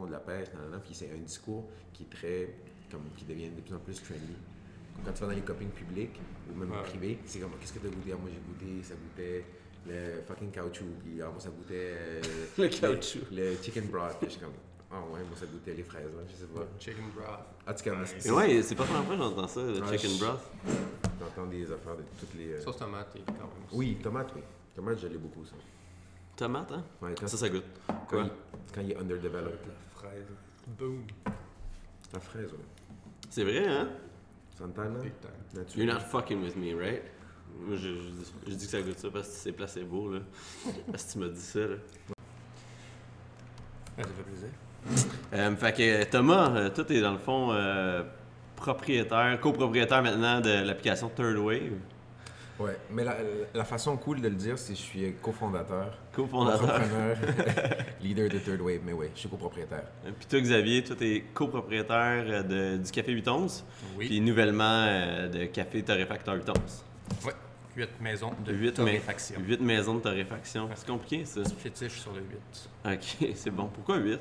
fond de la pêche, nanana, puis c'est un discours qui est très, comme, qui devient de plus en plus trendy. Quand tu vas dans les copings publics ou même Ouais. privés, c'est comme, qu'est-ce que t'as goûté? Ah, moi, j'ai goûté, ça goûtait le fucking caoutchouc, puis ah, moi, ça goûtait euh, Le caoutchouc. Le, le chicken broth, puis je suis comme, ah ouais, moi, ça goûtait les fraises, là, je sais pas. Chicken broth. Cas, moi, Mais c'est- ouais, c'est pas la première fois que j'entends ça, le Ouais, chicken broth. j'entends des affaires de toutes les. euh, Sauce tomate quand même. aussi. Oui, tomate, oui. Tomate, je l'ai beaucoup, ça. Tomate, hein? Ouais, quand, Ça, ça goûte. quand, Quoi? il, quand il est underdeveloped. La fraise. Boom. La fraise, ouais. C'est vrai, hein? Santana, Big time. nature. You're not fucking with me, right? Moi, je, je, je dis que ça goûte ça parce que c'est placebo, là. Parce que tu m'as dit ça, là. Ah, ça fait plaisir. Euh, fait que Thomas, euh, toi, t'es dans le fond euh, propriétaire, copropriétaire maintenant de l'application Third Wave, Ouais, mais la, la façon cool de le dire, c'est que je suis cofondateur, cofondateur. entrepreneur, leader de Third Wave, mais oui, je suis copropriétaire. Puis toi, Xavier, toi, t'es copropriétaire euh, de, du Café 8 onces, Oui. puis nouvellement euh, de Café Torréfacteur 8 onces. Ouais. 8 maisons de Huit torréfaction. 8 maisons de torréfaction. C'est compliqué, ça. Fétiche sur le 8. Ok, c'est bon. Pourquoi 8?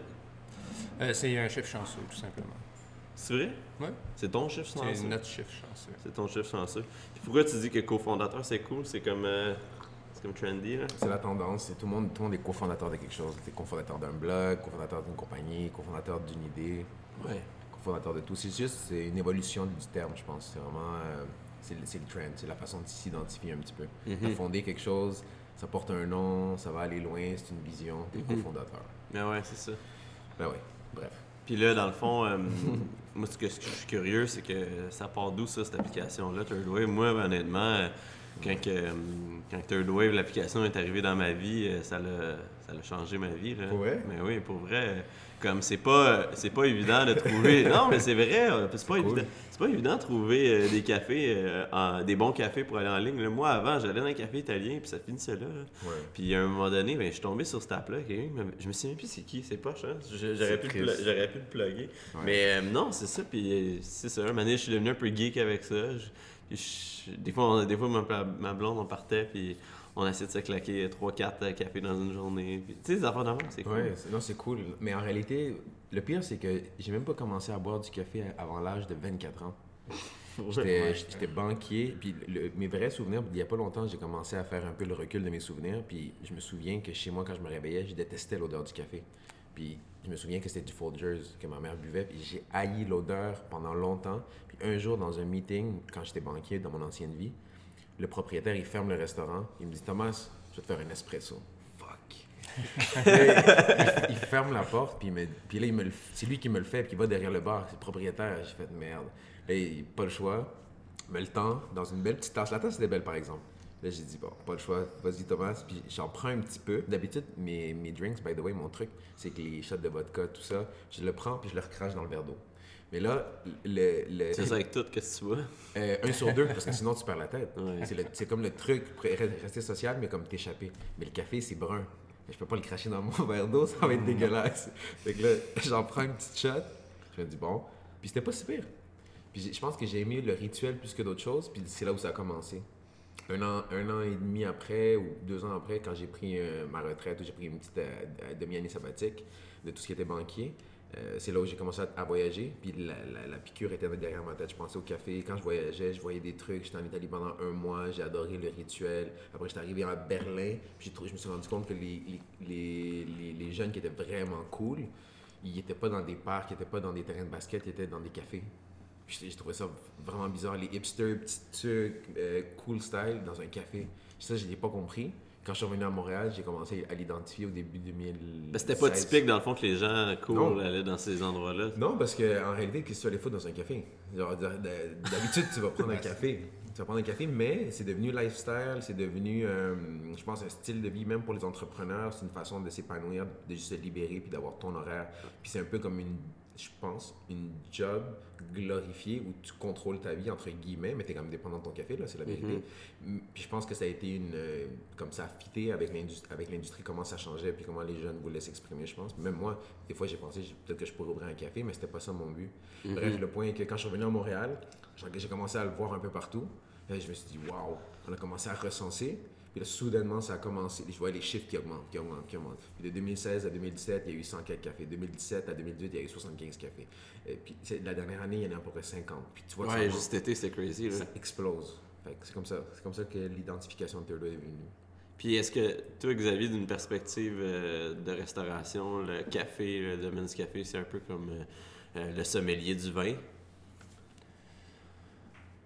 Euh, c'est un chiffre chanceux, tout simplement. C'est vrai? Ouais. C'est ton chiffre C'est chanceux? notre chiffre chanceux. C'est ton chiffre chanceux. Puis pourquoi tu dis que cofondateur, c'est cool? C'est comme, euh, c'est comme trendy, là? C'est la tendance, c'est tout le monde, tout le monde est cofondateur de quelque chose. T'es cofondateur d'un blog, cofondateur d'une compagnie, cofondateur d'une idée, Ouais. cofondateur de tout. C'est juste, c'est une évolution du terme, je pense. C'est vraiment, euh, c'est le, c'est le trend, c'est la façon de s'identifier un petit peu. Mhm. T'as fondé quelque chose, ça porte un nom, ça va aller loin, c'est une vision, t'es Mhm. cofondateur. Mais ouais, c'est ça. Ben oui, bref. Puis là, dans le fond, euh, moi, ce que ce que je suis curieux, c'est que ça part d'où, ça, cette application-là, Third Wave? Moi, honnêtement, euh, quand, que, euh, quand Third Wave, l'application est arrivée dans ma vie, ça l'a ça l'a changé ma vie. Là. Mais oui, pour vrai. Comme c'est pas, c'est pas évident de trouver. non, mais c'est vrai, euh, c'est pas, cool. évident, pas évident de trouver euh, des cafés, euh, en- des bons cafés pour aller en ligne. Moi, avant, j'allais dans un café italien, puis ça finissait là. Ouais. Puis à un moment donné, ben, je suis tombé sur cette app-là. Je me souviens plus c'est qui, c'est poche, hein? J'aurais pu, le j'aurais pu le plugger. Ouais. Mais euh, non, c'est ça. Puis c'est ça. Un je suis devenu un peu geek avec ça. Je- puis je- des fois, on- des fois ma, ma blonde, on partait, puis on essayait de se claquer 3-4 cafés dans une journée. Puis, tu sais, des affaires de c'est cool. Ouais, non, c'est cool. Mais en réalité, le pire, c'est que j'ai même pas commencé à boire du café avant l'âge de 24 ans. J'étais banquier, puis le- mes vrais souvenirs, il y a pas longtemps, j'ai commencé à faire un peu le recul de mes souvenirs, puis je me souviens que chez moi, quand je me réveillais, je détestais l'odeur du café. Puis je me souviens que c'était du Folgers que ma mère buvait, puis j'ai haï l'odeur pendant longtemps. Puis un jour, dans un meeting, quand j'étais banquier dans mon ancienne vie, le propriétaire, il ferme le restaurant, il me dit « Thomas, je vais te faire un espresso. » Fuck! il, il ferme la porte, puis, il me- puis là, il me le- c'est lui qui me le fait, puis il va derrière le bar, c'est le propriétaire. J'ai fait merde. Là, il, pas le choix, me le temps dans une belle petite tasse. La tasse était belle, par exemple. Là, j'ai dit, bon, pas le choix, vas-y, Thomas. Puis j'en prends un petit peu. D'habitude, mes, mes drinks, by the way, mon truc, c'est que les shots de vodka, tout ça, je le prends, puis je le recrache dans le verre d'eau. Mais là, le. le C'est ça avec tout, qu'est-ce que tu vois? euh, un sur deux, parce que sinon tu perds la tête. Ouais. C'est comme le truc rester social, mais comme t'échapper. Mais le café, c'est brun. Je peux pas le cracher dans mon verre d'eau, ça va être dégueulasse. Fait que là, j'en prends une petite shot. Je me dis, bon. Puis c'était pas si pire. Puis je pense que j'ai aimé le rituel plus que d'autres choses, puis c'est là où ça a commencé. Un an, un an et demi après, ou deux ans après, quand j'ai pris euh, ma retraite, où j'ai pris une petite euh, demi-année sabbatique de tout ce qui était banquier, euh, c'est là où j'ai commencé à, voyager. Puis la, la- piqûre était derrière ma tête. Je pensais au café. Quand je voyageais, je voyais des trucs. J'étais en Italie pendant un mois. J'ai adoré le rituel. Après, j'étais arrivé à Berlin. Puis je me suis rendu compte que les, les, les, les- jeunes qui étaient vraiment cool, ils n'étaient pas dans des parcs, ils n'étaient pas dans des terrains de basket, ils étaient dans des cafés. J'ai trouvé ça vraiment bizarre. Les hipsters, petits trucs, euh, cool style dans un café. Ça, je l'ai pas compris. Quand je suis revenu à Montréal, j'ai commencé à l'identifier au début 2000. Ben, c'était pas typique, dans le fond, que les gens Non. allaient dans ces endroits-là. Non, parce qu'en réalité, qu'est-ce que tu allais foutre dans un café? D'habitude, tu vas prendre un café. Tu vas prendre un café, mais c'est devenu lifestyle, c'est devenu, euh, je pense, un style de vie, même pour les entrepreneurs. C'est une façon de s'épanouir, de juste se libérer, puis d'avoir ton horaire. Puis c'est un peu comme une, je pense, une job glorifiée où tu contrôles ta vie, entre guillemets, mais tu es quand même dépendant de ton café, là, c'est la vérité. Mm, Puis je pense que ça a été une. euh, comme ça a fité avec l'industrie, comment ça changeait, puis comment les jeunes voulaient s'exprimer, je pense. Même moi, des fois, j'ai pensé peut-être que je pourrais ouvrir un café, mais c'était pas ça mon but. Bref, le point est que quand je suis revenu à Montréal, j'ai commencé à le voir un peu partout. Là, je me suis dit, waouh, on a commencé à recenser. Puis là, soudainement, ça a commencé. Je vois les chiffres qui augmentent, qui augmentent, qui augmentent. Puis de 2016 à 2017, il y a eu 104 cafés. De 2017 à 2018, il y a eu 75 cafés. Et puis la dernière année, il y en a à peu près 50. Puis tu vois que ça juste été, c'était crazy. Là. ça explose. Fait que c'est comme ça. C'est comme ça que l'identification de Wave est venue. Puis est-ce que toi, Xavier, d'une perspective euh, de restauration, le café, le domaine du café, c'est un peu comme euh, euh, le sommelier du vin?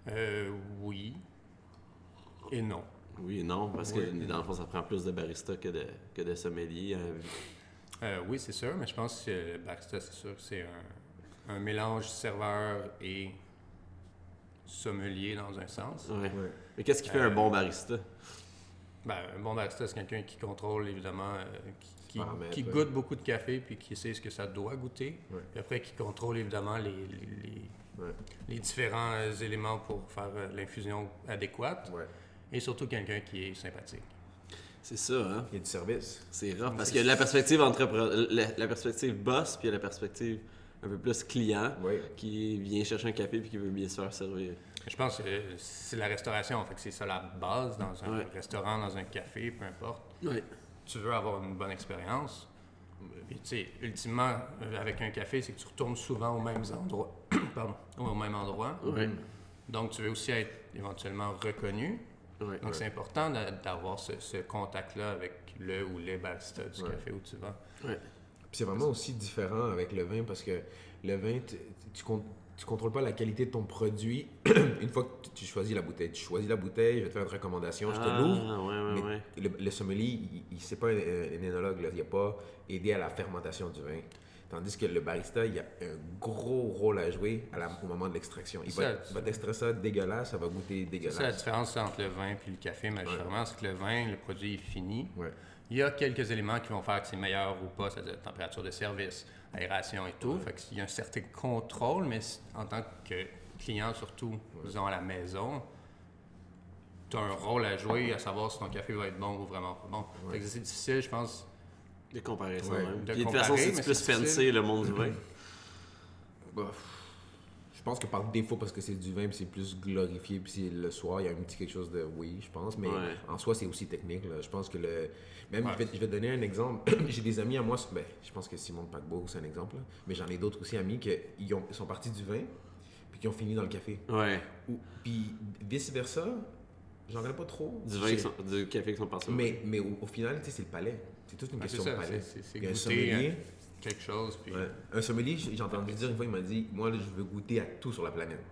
Euh, oui. Et non. Oui et non, parce Oui. que dans le fond, ça prend plus de barista que de, que de sommelier. euh, Euh, oui, c'est sûr, mais je pense que le barista, c'est sûr que c'est un, un mélange serveur et sommelier dans un sens. ouais. Ouais. Mais qu'est-ce qui fait Euh, un bon barista? Ben, un bon barista, c'est quelqu'un qui contrôle évidemment, euh, qui, qui- qui ouais. goûte beaucoup de café puis qui sait ce que ça doit goûter. Ouais. Puis après, qui contrôle évidemment les, les, les- différents euh, éléments pour faire l'infusion adéquate. Et surtout quelqu'un qui est sympathique. C'est ça, hein? Il y a du service. C'est rare parce que la perspective entrepreneur, la, la perspective boss, puis il y a la perspective un peu plus client qui vient chercher un café puis qui veut bien se faire servir. Je pense que c'est la restauration, fait que c'est ça la base dans un restaurant, dans un café, peu importe. Ouais. tu veux avoir une bonne expérience. Puis, tu sais, ultimement, euh, avec un café, c'est que tu retournes souvent aux mêmes endroits. Pardon, au même endroit. Ouais. Donc, tu veux aussi être éventuellement reconnu. Ouais. Donc, c'est important d'a- d'avoir ce, ce contact-là avec le ou les baristas du Ouais. café où tu vas. Puis c'est vraiment aussi différent avec le vin parce que le vin, tu, tu, con- tu contrôles pas la qualité de ton produit une fois que tu, choisis la bouteille. Tu choisis la bouteille, je vais te faire une recommandation, je te Ah, l'ouvre. ouais, ouais, mais ouais. Le, le sommelier, il, il c'est pas un, un énologue, là. il n'a pas aidé à la fermentation du vin. Tandis que le barista, il a un gros rôle à jouer à la- au moment de l'extraction. Il va, Ça, va t'extraire ça dégueulasse, ça va goûter C'est ça la dégueulasse. différence entre le vin et le café, majoritairement, c'est que le vin, le produit est fini. Ouais. Il y a quelques éléments qui vont faire que c'est meilleur ou pas, c'est-à-dire température de service, aération et tout. Fait qu'il y a un certain contrôle, mais en tant que client, surtout, disons à la maison, tu as un rôle à jouer à savoir si ton café va être bon ou vraiment pas bon. Fait que c'est difficile, je pense. De comparer ça Ouais. même. De Puis de toute comparer, façon, c'est plus fancy le monde du vin. Bah, je pense que par défaut, parce que c'est du vin, puis c'est plus glorifié, puis c'est le soir, il y a un petit quelque chose de oui, je pense, mais Ouais. en soi, c'est aussi technique. là. Je pense que le. Même, Ouais. je, vais, je vais te donner un exemple. J'ai des amis à moi, ben, je pense que Simon de Paquebot, c'est un exemple, là. mais j'en ai d'autres aussi amis qui ont, ils sont partis du vin, puis qui ont fini dans le café. Ouais. Ou, puis vice-versa, j'en connais pas trop. Du vin, sont- du café qui sont passés. Mais, mais au, au final, tu sais, c'est le palais. C'est toute une c'est question de palais. c'est- goûter, sommelier, hein. quelque chose. Puis... Ouais. Un sommelier, j'ai entendu dire une fois, il m'a dit Moi, là, je veux goûter à tout sur la planète.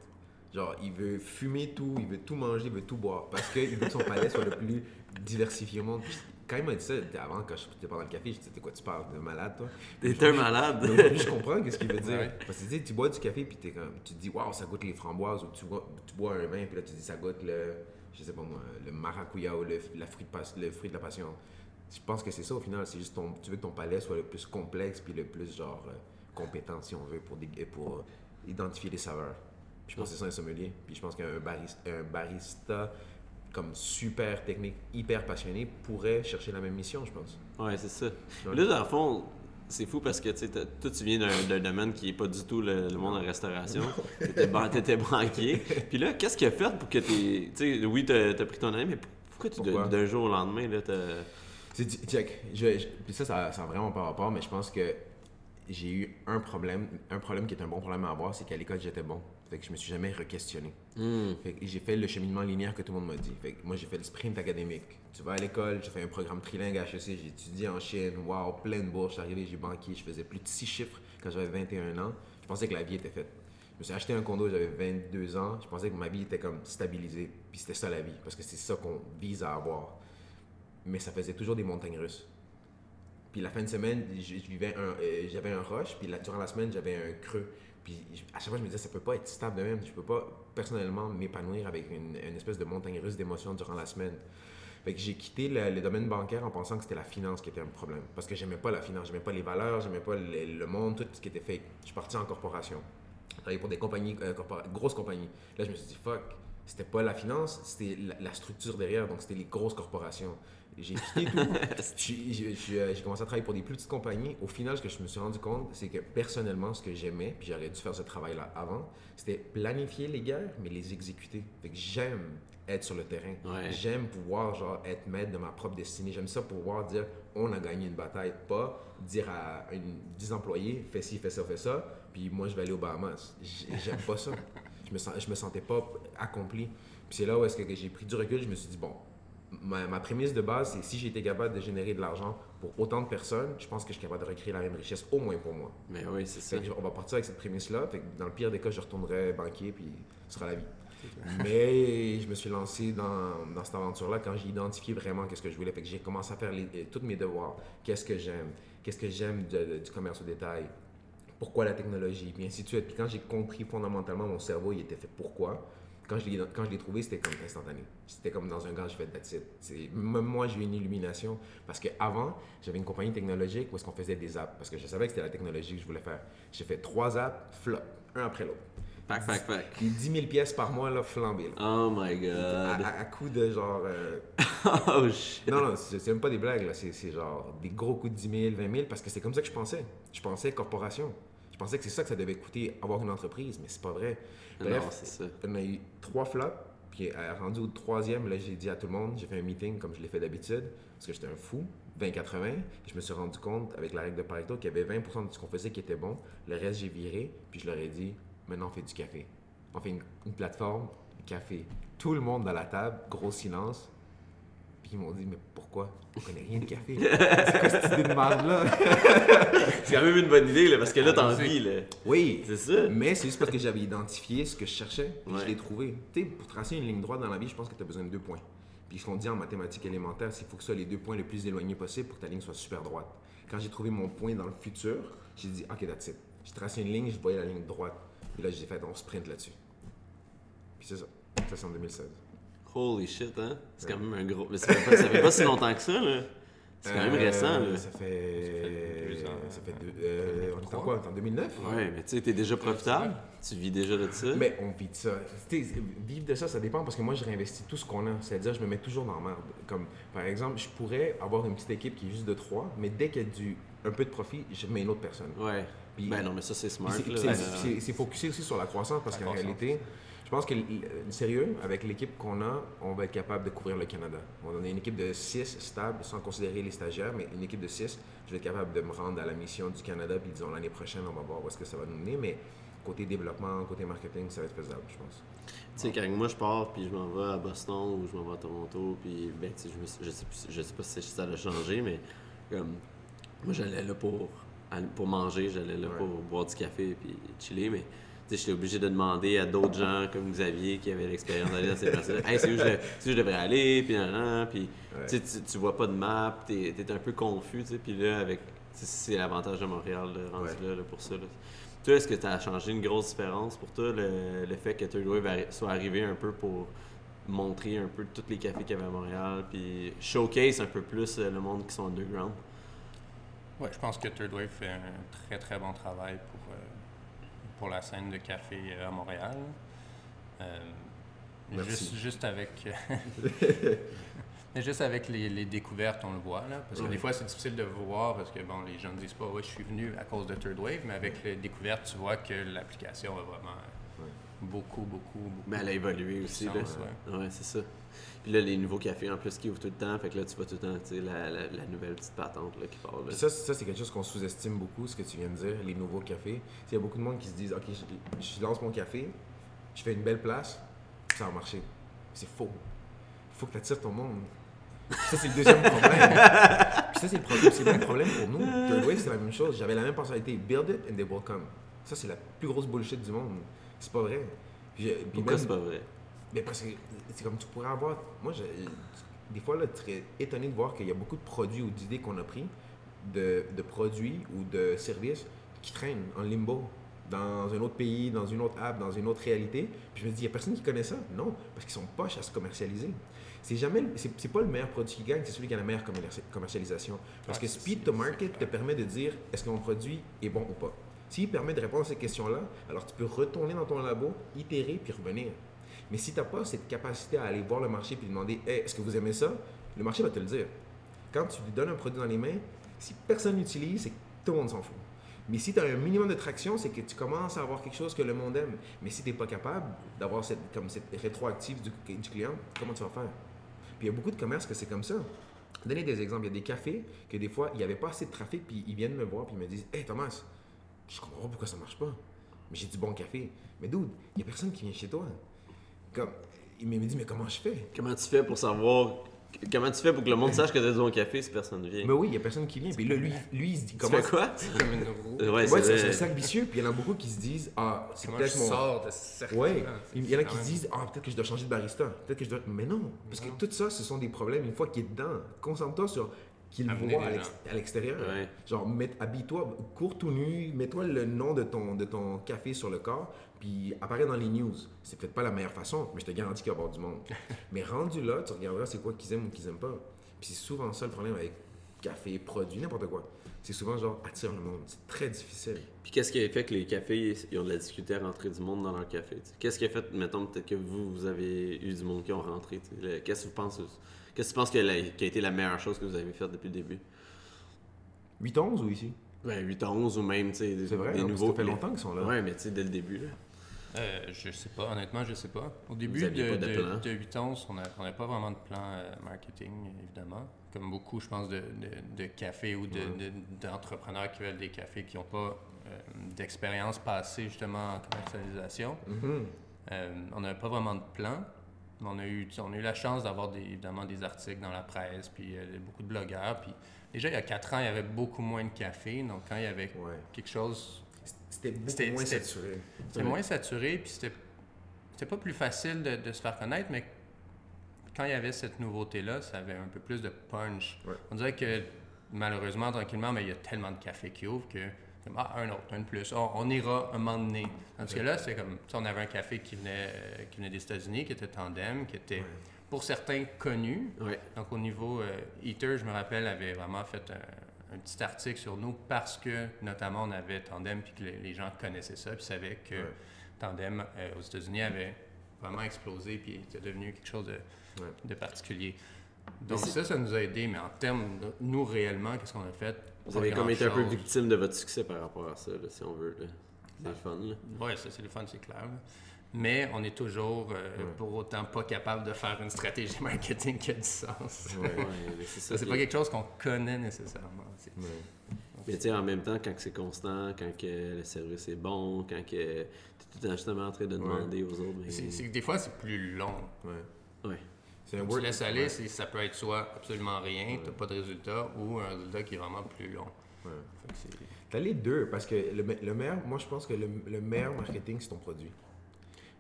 Genre, il veut fumer tout, il veut tout manger, il veut tout boire. Parce qu'il veut que son palais soit le plus diversifié au monde. Puis quand il m'a dit ça, avant, quand j'étais pendant le café, je disais Quoi, tu parles de malade, toi? T'es un malade. Aujourd'hui, je comprends qu'est-ce qu'il veut dire. Ouais. Parce que tu sais, tu bois du café, puis t'es comme, tu te dis Waouh, ça goûte les framboises, ou tu bois, tu bois un vin, puis là, tu dis Ça goûte le, je sais pas moi, le maracuya ou le, la fruit de le fruit de la passion. Je pense que c'est ça au final, c'est juste ton, tu veux que ton palais soit le plus complexe puis le plus genre euh, compétent si on veut pour, dé- pour euh, identifier les saveurs. Puis je pense que c'est ça un sommelier. Puis je pense qu'un barista, un barista comme super technique, hyper passionné pourrait chercher la même mission, je pense. Ouais, c'est ça. Ouais. Là, dans le fond, c'est fou parce que tu toi, tu viens d'un domaine qui est pas du tout le, le monde de la restauration. T'étais ban- t'étais banquier. Puis là, qu'est-ce qui a fait pour que t'es. Tu oui, t'as as pris ton année, mais pourquoi tu d'un jour au lendemain, là, check. Je, je- puis ça, ça, ça a vraiment pas rapport, mais je pense que j'ai eu un problème. Un problème qui est un bon problème à avoir, c'est qu'à l'école, j'étais bon. Fait que je me suis jamais re-questionné. Fait que j'ai fait le cheminement linéaire que tout le monde m'a dit. Fait que moi, j'ai fait le sprint académique. Tu vas à l'école, j'ai fait un programme trilingue à HEC, j'ai étudié en Chine, wow, pleine bourse, je suis arrivé, j'ai banquier, je faisais plus de 6 chiffres quand j'avais 21 ans. Je pensais que la vie était faite. Je me suis acheté un condo, j'avais 22 ans, je pensais que ma vie était comme stabilisée. Puis c'était ça la vie, parce que c'est ça qu'on vise à avoir. Mais ça faisait toujours des montagnes russes. Puis la fin de semaine, je, un, euh, j'avais un rush, puis la- durant la semaine, j'avais un creux. Puis à chaque fois, je me disais, ça peut pas être stable de même. Je peux pas personnellement m'épanouir avec une, espèce de montagne russe d'émotions durant la semaine. Fait que j'ai quitté le, le domaine bancaire en pensant que c'était la finance qui était un problème. Parce que j'aimais pas la finance, j'aimais pas les valeurs, j'aimais pas le, monde, tout ce qui était fake. Je suis parti en corporation. Je travaillais pour des compagnies, euh, grosses compagnies. Là, je me suis dit, fuck, c'était pas la finance, c'était la structure derrière, donc c'était les grosses corporations. J'ai quitté tout. J'ai- J'ai commencé à travailler pour des plus petites compagnies. Au final, ce que je me suis rendu compte, c'est que personnellement, ce que j'aimais, puis j'aurais dû faire ce travail-là avant, c'était planifier les guerres, mais les exécuter. Fait que j'aime être sur le terrain. Ouais. J'aime pouvoir genre, être maître de ma propre destinée. J'aime ça pouvoir dire on a gagné une bataille, pas dire à une, 10 employés fais ci, fais ça, fais ça, puis moi je vais aller aux Bahamas. J'aime pas ça. Je me, sens, je me sentais pas accompli. Puis c'est là où est-ce que j'ai pris du recul. Je me suis dit bon, ma, ma prémisse de base, c'est si été capable de générer de l'argent pour autant de personnes, je pense que je suis capable de recréer la même richesse, au moins pour moi. Mais oui, c'est ça. On va partir avec cette prémisse-là. Dans le pire des cas, je retournerai banquier, puis ce sera la vie. Mais je me suis lancé dans, dans cette aventure-là quand j'ai identifié vraiment qu'est-ce que je voulais. Fait que j'ai commencé à faire les, euh, tous mes devoirs. Qu'est-ce que j'aime? Qu'est-ce que j'aime du commerce au détail? Pourquoi la technologie? Puis ainsi de suite. Puis quand j'ai compris fondamentalement mon cerveau, il était fait pourquoi, quand je l'ai, quand je l'ai trouvé, c'était comme instantané. C'était comme dans un gars, that's it. C'est- Même moi, j'ai eu une illumination. Parce qu'avant, j'avais une compagnie technologique où est-ce qu'on faisait des apps. Parce que je savais que c'était la technologie que je voulais faire. J'ai fait trois apps, flop, un après l'autre. Pac, pac, pac. Puis 10 000 pièces par mois, là, flambées. là. Oh my god. à- à coup de genre. euh, oh shit. Non, non, c'est c'est même pas des blagues, là. C'est c'est genre des gros coups de 10 000, 20 000, parce que c'est comme ça que je pensais. Je pensais corporation. Je pensais que c'est ça que ça devait coûter avoir une entreprise, mais c'est pas vrai. Bref, Non, c'est ça. on a eu trois flops, puis euh, rendu au troisième, là, j'ai dit à tout le monde, j'ai fait un meeting comme je l'ai fait d'habitude, parce que j'étais un fou, 20-80, et je me suis rendu compte, avec la règle de Pareto, qu'il y avait 20% de ce qu'on faisait qui était bon, le reste j'ai viré, puis je leur ai dit, maintenant on fait du café. On fait une, une plateforme café. Tout le monde dans la table, gros silence, puis ils m'ont dit, mais pourquoi? On connaît rien de café. c'est quoi cette idée de merde-là C'est quand même une bonne idée, là, parce que là, t'as Ah, envie, là. Oui, C'est ça. mais c'est juste parce que j'avais identifié ce que je cherchais, puis Ouais. je l'ai trouvé. Tu sais, pour tracer une ligne droite dans la vie, je pense que tu as besoin de deux points. Puis ce qu'on dit en mathématiques élémentaires, c'est qu'il faut que ce soit les deux points les plus éloignés possible pour que ta ligne soit super droite. Quand j'ai trouvé mon point dans le futur, j'ai dit, OK, that's it. J'ai tracé une ligne, je voyais la ligne droite. Puis là, j'ai fait, on sprint là-dessus. Puis c'est ça. Ça, c'est en 2016. Holy shit, hein? C'est quand même un gros. Mais ça fait, pas, ça fait pas si longtemps que ça, là. C'est quand même Euh, récent, là. Ça fait... deux ans. Ça fait deux... euh, on est en quoi? On est en 2009? Ouais, mais tu sais, t'es déjà profitable. Tu vis déjà de ça. Mais on vit de ça. Tu sais, vivre de ça, ça dépend parce que moi, je réinvestis tout ce qu'on a. C'est-à-dire, je me mets toujours dans la merde. Comme, par exemple, je pourrais avoir une petite équipe qui est juste de trois, mais dès qu'il y a du, un peu de profit, je mets une autre personne. Ouais. Puis- Ben non, mais ça, c'est smart, c'est- là. c'est- Euh, c'est- C'est focusé aussi sur la croissance parce qu'en réalité, je pense que, le- sérieux, avec l'équipe qu'on a, on va être capable de couvrir le Canada. On a une équipe de 6 stable, sans considérer les stagiaires, mais une équipe de 6, je vais être capable de me rendre à la mission du Canada, puis disons l'année prochaine, on va voir où est-ce que ça va nous mener, mais côté développement, côté marketing, ça va être faisable, je pense. Tu sais, quand moi je pars, puis je m'en vais à Boston ou je m'en vais à Toronto, puis ben, je, me je, sais, je sais pas si ça a changé, mais comme moi j'allais là pour, pour manger, j'allais là Ouais. pour boire du café puis chiller, mais tu sais, j'étais obligé de demander à d'autres gens comme Xavier qui avaient l'expérience d'aller dans ces places-là, hey, c'est où, je, où je devrais aller, puis puis Ouais. tu, tu, tu vois pas de map, t'es es un peu confus, tu puis là, avec, tu c'est l'avantage de Montréal, de rendu Ouais. là, là, pour ça. Là. Toi, est-ce que ça a changé une grosse différence pour toi, le, le fait que Third Wave arri- soit arrivé un peu pour montrer un peu tous les cafés qu'il y avait à Montréal, puis showcase un peu plus euh, le monde qui sont underground? Ouais, je pense que Third Wave fait un très très bon travail pour, euh, pour la scène de café euh, à Montréal. Euh, juste, juste avec. Mais juste avec les, les découvertes, on le voit là. Parce que des fois, c'est difficile de voir parce que bon, les gens ne disent pas, ouais, je suis venu à cause de Third Wave, mais avec les découvertes, tu vois que l'application a vraiment beaucoup, beaucoup, beaucoup. Mais elle a évolué aussi, là. Ouais, c'est ça. Puis là, les nouveaux cafés en plus qui ouvrent tout le temps, fait que là, tu vois tout le temps, tu sais, la, la, la nouvelle petite patente là, qui part. Là. Puis ça, ça c'est quelque chose qu'on sous-estime beaucoup, ce que tu viens de dire, les nouveaux cafés. Il y a beaucoup de monde qui se disent Ok, je, je lance mon café, je fais une belle place, ça va marcher. C'est faux. Il faut que tu attires ton monde. Ça, c'est le deuxième problème. Puis ça, c'est le problème. C'est le même problème pour nous. Third Wave, c'est la même chose. J'avais la même personnalité. Build it and they will come. Ça, c'est la plus grosse bullshit du monde. C'est pas vrai. Puis, puis Pourquoi c'est pas vrai? mais parce que c'est comme tu pourrais avoir. Moi, je- des fois, là, tu serais étonné de voir qu'il y a beaucoup de produits ou d'idées qu'on a pris, de, de produits ou de services qui traînent en limbo dans un autre pays, dans une autre app, dans une autre réalité. Puis je me dis, il n'y a personne qui connaît ça? Non, parce qu'ils sont poches à se commercialiser. C'est jamais, c'est c'est pas le meilleur produit qui gagne, c'est celui qui a la meilleure commerci- commercialisation. Parce que speed to market te permet de dire est-ce que mon produit est bon ou pas? S'il permet de répondre à ces questions-là, alors tu peux retourner dans ton labo, itérer puis revenir. Mais si tu n'as pas cette capacité à aller voir le marché puis demander Hey, est-ce que vous aimez ça? Le marché va te le dire. quand tu lui donnes un produit dans les mains, si personne l'utilise, c'est que tout le monde s'en fout. Mais si tu as un minimum de traction, c'est que tu commences à avoir quelque chose que le monde aime. Mais si tu n'es pas capable d'avoir cette, comme cette rétroactive du, client, comment tu vas faire? Puis il y a beaucoup de commerces que c'est comme ça. Donner des exemples. Il y a des cafés que des fois, il n'y avait pas assez de trafic, puis ils viennent me voir, puis ils me disent Hey Thomas, je comprends pas pourquoi ça marche pas. Mais j'ai du bon café. Mais dude, il n'y a personne qui vient chez toi. Comme, il me dit Mais comment je fais? Comment tu fais pour savoir. Comment tu fais pour que le monde sache que tu as du bon café si personne ne vient? Mais oui, il n'y a personne qui vient. Puis là, lui, lui il se dit Tu Comment fais quoi? C'est comme une roue. Ouais, Ouais, c'est un cercle vicieux, puis il y en a beaucoup qui se disent Ah, c'est peut-être mon. sors de ce cercle Ouais, il y en a qui se disent Ah, peut-être que je dois changer de barista. Peut-être que je dois. Mais non, parce que tout ça, ce sont des problèmes une fois qu'il est dedans. Concentre-toi sur qu'il voit à l'extérieur. Ouais. Genre, mets- habille-toi, cours tout nu, mets-toi le nom de ton, de ton café sur le corps, puis apparaît dans les news. C'est peut-être pas la meilleure façon, mais je te garantis qu'il va y avoir du monde. mais rendu là, tu regarderas c'est quoi qu'ils aiment ou qu'ils aiment pas. Puis c'est souvent ça le problème avec café, produit, n'importe quoi. C'est souvent genre attire le monde. C'est très difficile. Puis qu'est-ce qui a fait que les cafés ils ont de la difficulté à rentrer du monde dans leur café? Qu'est-ce qui a fait, mettons, peut-être que vous, vous avez eu du monde qui ont rentré Qu'est-ce que vous pensez? Qu'est-ce que tu penses qui a été la meilleure chose que vous avez faite depuis le début? 8-11 ou ici? Ben 8 à 11 ou même, tu sais, des, C'est vrai, des hein, nouveaux. ça fait longtemps qu'ils sont là. Ouais, mais tu sais, dès le début, là. Euh, je sais pas, honnêtement, je sais pas. Au début de, de de, de 8 ans, on n'avait pas vraiment de plan euh, marketing, évidemment. Comme beaucoup, je pense, de, cafés ou de- de- d'entrepreneurs qui veulent des cafés qui n'ont pas euh, d'expérience passée justement en commercialisation. Mhm. Euh, on n'avait pas vraiment de plan. mais On a eu, on a eu la chance d'avoir des, évidemment des articles dans la presse, puis beaucoup de blogueurs. Puis déjà, il y a 4 ans, il y avait beaucoup moins de café. Donc, quand il y avait Ouais. quelque chose C'était beaucoup moins saturé. c'était moins saturé, puis c'était, pas plus facile de, de se faire connaître, mais quand il y avait cette nouveauté-là, ça avait un peu plus de punch. Ouais. On dirait que malheureusement, tranquillement, mais il y a tellement de cafés qui ouvrent que ah, un autre, un de plus, Oh, on ira un moment donné. Tandis que là, c'est comme, on avait un café qui venait, euh, qui venait des États-Unis, qui était tandem, qui était, Ouais. pour certains, connu. Ouais. Donc, au niveau euh, Eater, je me rappelle, avait vraiment fait un, un petit article sur nous parce que, notamment, on avait Tandem puis que les, les gens connaissaient ça puis savaient que Ouais. Tandem euh, aux États-Unis avait vraiment explosé puis était devenu quelque chose de, Ouais. de particulier. Donc, ça, ça nous a aidé, mais en termes de nous réellement, qu'est-ce qu'on a fait? Vous avez comme été un peu victime de votre succès par rapport à ça, là, si on veut. C'est le fun. Oui, ça c'est le fun, c'est clair. là. Mais on est toujours euh, Ouais. pour autant pas capable de faire une stratégie marketing qui a du sens. Ouais. Ouais, mais c'est Ça, c'est qui- pas quelque chose qu'on connaît nécessairement. Mais tu sais, en même temps, quand c'est constant, quand que le service est bon, quand que tu es tout justement en train de demander aux autres. mais- C'est que des fois, c'est plus long. Ouais. Ouais. C'est un Tu laisses aller, ça peut être soit absolument rien, t'as pas de résultat, ou un résultat qui est vraiment plus long. C'est- T'as les deux, parce que le, me- le meilleur, moi je pense que le, le meilleur marketing, c'est ton produit.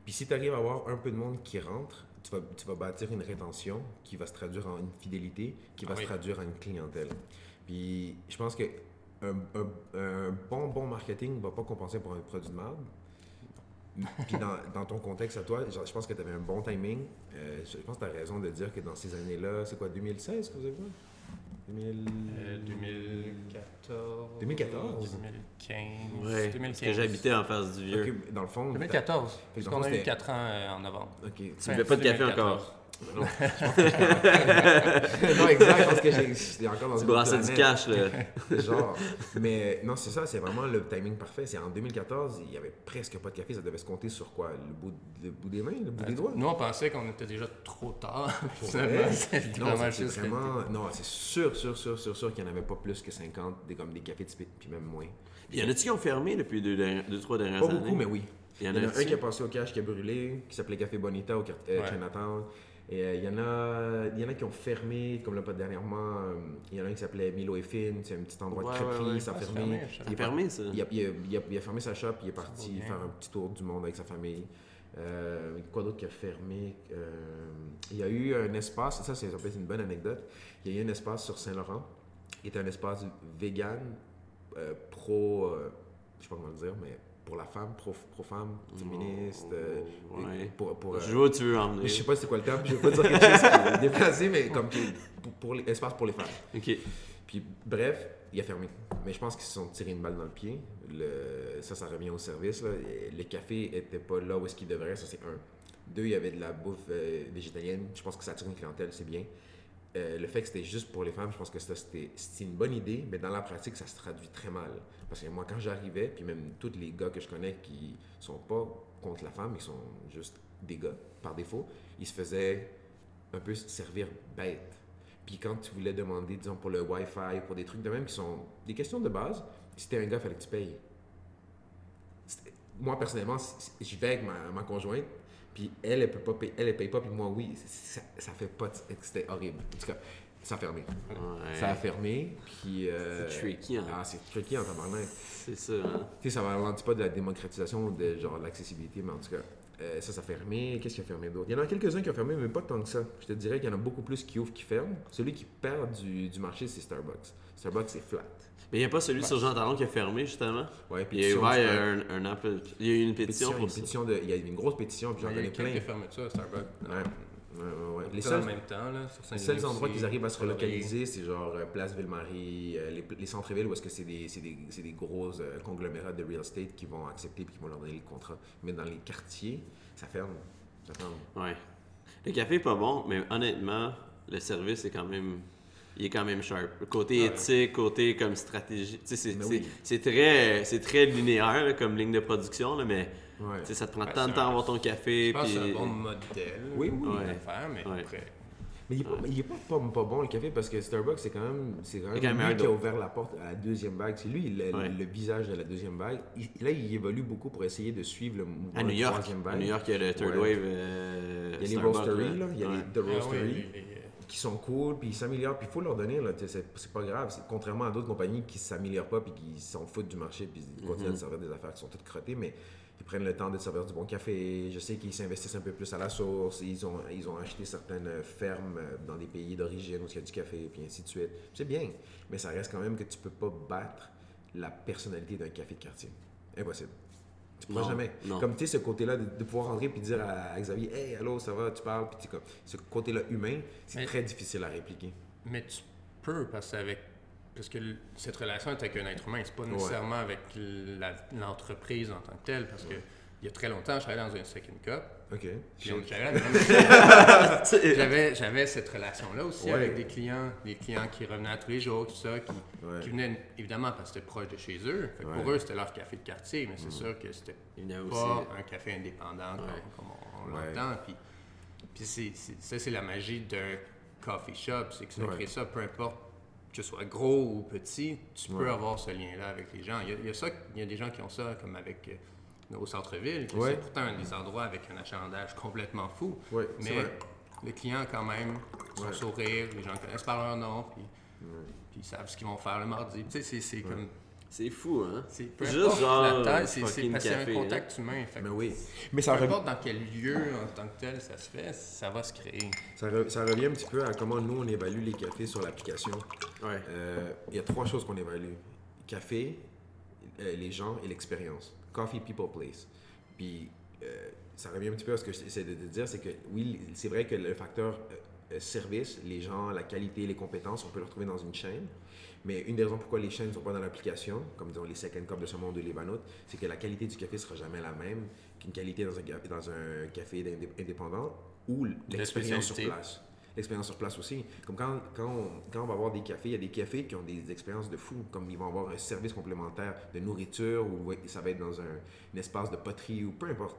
Puis si tu arrives à avoir un peu de monde qui rentre, tu vas, tu vas bâtir une rétention qui va se traduire en une fidélité, qui va se traduire en une clientèle. Puis je pense que un, un- un bon, bon marketing ne va pas compenser pour un produit de merde. Puis dans, dans ton contexte à toi, genre, je pense que tu avais un bon timing. Euh, je pense que tu as raison de dire que dans ces années-là, c'est quoi, 2016 que vous avez fait? 2000... Euh, 2014. 2014? 2015. Ouais. 2015. Parce que j'habitais en face du vieux. Ok, dans le fond... 2014. Fait Parce qu'on a eu 4 ans euh, en novembre. Ok. Tu Fin- buvais pas de café 2014. encore? Non, non exact, parce que j'ai- j'étais encore dans Tu une brassais du cash, là. Genre, mais non, c'est ça, c'est vraiment le timing parfait. C'est en 2014, il y avait presque pas de café, ça devait se compter sur quoi? Le bout, le bout des mains, le bout des doigts? Nous, on pensait qu'on était déjà trop tard. Finalement, Non, vraiment c'est juste. vraiment. Non, c'est sûr, sûr, sûr, sûr, sûr qu'il n'y en avait pas plus que 50, des, comme des cafés typiques, puis même moins. Il y en a-tu qui ont fermé depuis deux, dernières- deux trois dernières Pas années? beaucoup, mais oui. Il y en Il y en a un qui a passé au cash qui a brûlé, qui s'appelait Café Bonita au quart- euh, Ouais. Chinatown. Et euh, il, y en a, il y en a qui ont fermé, comme là, pas dernièrement. euh, il y en a un qui s'appait Milo et Finn, c'est un petit endroit de Ouais, crêperie, ouais, ouais. ça a Ah, fermé. Il est pas. fermé, ça. Il a, il a- il a- il a fermé sa shop, il est parti faire un petit tour du monde avec sa famille. Euh, quoi d'autre qui a fermé? Euh, Il y a eu un espace, ça, c'est une bonne anecdote. Il y a eu un espace sur Saint-Laurent, qui était un espace vegan, euh, pro, euh, je sais pas comment le dire, mais pour la femme, pro- pro-femme, féministe. euh, Ouais. pour, pour, euh, Je vois où tu veux en venir. je sais pas c'est quoi le terme, je vais pas dire quelque chose qui est déplacé, mais comme qui pour, pour les- espace pour les femmes. Ok. Puis bref, il a fermé. Mais je pense qu'ils se sont tirés une balle dans le pied. Le- ça, ça revient au service. Là. Le café était pas là où est-ce qu'il devrait, ça c'est un. Deux, il y avait de la bouffe euh, végétalienne. Je pense que ça attire une clientèle, c'est bien. Euh, le fait que c'était juste pour les femmes, je pense que c'était une bonne idée, mais dans la pratique, ça se traduit très mal. Parce que moi, quand j'arrivais, puis même tous les gars que je connais qui sont pas contre la femme, ils sont juste des gars, par défaut, ils se faisaient un peu servir bête. Puis quand tu voulais demander, disons, pour le Wi-Fi, pour des trucs de même qui sont des questions de base, si t'es un gars, il fallait que tu payes. Moi, personnellement, j'y vais avec ma, ma conjointe, puis elle, elle peut pas payer, elle, elle paye pas, puis moi, oui. Ça, ça fait pas... de- C'était horrible. En tout cas, ça a fermé. Ouais. Ça a fermé, puis... euh, C'est tricky, hein. Ah, c'est tricky en tabarnak. C'est ça, hein. Tu sais, ça ne ralentit pas de la démocratisation de genre l'accessibilité, mais en tout cas, euh, ça, ça a fermé. Qu'est-ce qui a fermé d'autre? Il y en a quelques-uns qui ont fermé, mais pas tant que ça. Je te dirais qu'il y en a beaucoup plus qui ouvrent qui ferment. Celui qui perd du, du marché, c'est Starbucks. Starbucks, c'est flat. Mais il n'y a pas celui sur Jean Talon qui a fermé, justement? Ouais, Il y a c'est un, un appel- Il y a eu une pétition pétition, pour une ça. pétition de, il y a une grosse pétition, puis j'en Il y a connais eu plein. quelques fermetures à Starbucks. Ouais. Ouais, ouais, ouais. Les Tout en seuls, même temps, là, sur les seuls endroits qu'ils arrivent à se relocaliser, c'est genre euh, Place Ville-Marie, euh, les, les centres-villes où est-ce que c'est des, c'est des, c'est des gros euh, conglomérats de real estate qui vont accepter puis qui vont leur donner le contrat. Mais dans les quartiers, ça ferme. Ça ferme. Ouais. Le café est pas bon, mais honnêtement, le service est quand même. Il est quand même sharp. Côté Ouais. éthique, côté comme stratégie. C'est, oui. très, c'est très linéaire là, comme ligne de production, là, mais Ouais. ça te prend tant de temps à avoir ton café. Je pense que puis... c'est un bon modèle Oui, oui. Ouais. d'affaires, mais Ouais. après, Mais il est, pas, il est pas, pas, pas bon le café parce que Starbucks, c'est quand même, c'est quand même, C'est quand même lui qui a ouvert la porte à la deuxième vague. C'est lui le, Ouais. le visage de la deuxième vague. Il- là, il évolue beaucoup pour essayer de suivre le mouvement À New de la York. troisième vague. À New York, il y a le Third Ouais. Wave. euh, Il y a les Starbucks, roasteries, là. Il y a Ouais. les The ah qui sont cool, puis ils s'améliorent. Puis il faut leur donner, là. C'est, pas grave. Contrairement à d'autres compagnies qui s'améliorent pas, puis qui s'en foutent du marché, puis ils continuent Mhm. à servir des affaires qui sont toutes crottées, mais ils prennent le temps de servir du bon café. Je sais qu'ils s'investissent un peu plus à la source. Ils ont, ils ont acheté certaines fermes euh, dans des pays d'origine où il y a du café, puis ainsi de suite. C'est bien, mais ça reste quand même que tu peux pas battre la personnalité d'un café de quartier. Impossible. Tu pourras Non, jamais. non. Comme tu sais, ce côté-là de, de pouvoir rentrer puis dire à, à Xavier, hey, allô, ça va, tu parles, puis comme, ce côté-là humain, c'est Mais- très difficile à répliquer. Mais tu peux, parce, que avec, parce que cette relation est avec un être humain, c'est pas nécessairement avec la- l'entreprise en tant que telle, parce que il y a très longtemps, je travaillais dans un second cup, Ok. j'avais j'avais- cette relation-là aussi Ouais. avec des clients, des clients qui revenaient à tous les jours, tout ça, qui, Ouais. qui venaient évidemment parce que c'était proche de chez eux. Fait que Pour Ouais. Mm. eux, c'était leur café de quartier, mais c'est sûr que c'était pas aussi. un café indépendant comme, comme on, on Ouais. l'entend. Puis, puis c'est, c'est- ça, c'est la magie d'un coffee shop, c'est que ça Ouais. crée ça, peu importe que ce soit gros ou petit, tu peux Ouais. avoir ce lien-là avec les gens. Il y a, il y a ça, il y a des gens qui ont ça comme avec euh, au centre-ville, Ouais. c'est pourtant un des endroits avec un achalandage complètement fou. Ouais, mais les clients, quand même, son Ouais. sourire, les gens connaissent par leur nom, puis, puis ils savent ce qu'ils vont faire le mardi. Tu sais, c'est, c'est comme. C'est fou, hein? C'est peu Juste importe genre, la taille, c'est, c'est, fucking parce que c'est un contact humain. Fait Mais oui. Mais ça, peu importe dans quel lieu en tant que tel ça se fait, ça va se créer. ça, re- ça revient un petit peu à comment nous, on évalue les cafés sur l'application. Ouais. Euh, Il y a trois choses qu'on évalue. Café, euh, les gens et l'expérience. Coffee, people, place. Puis, euh, ça revient un petit peu à ce que j'essaie de te dire, c'est que oui, c'est vrai que le facteur euh, euh, service, les gens, la qualité, les compétences, on peut le retrouver dans une chaîne. Mais une des raisons pourquoi les chaînes ne sont pas dans l'application, comme disons les Second Cup de ce monde ou les Banot, c'est que la qualité du café sera jamais la même qu'une qualité dans un, dans un café indépendant ou l'expérience sur place. L'expérience sur place aussi. Comme quand, quand, on, quand on va voir des cafés, il y a des cafés qui ont des expériences de fou. Comme ils vont avoir un service complémentaire de nourriture ou ça va être dans un, un espace de poterie ou peu importe.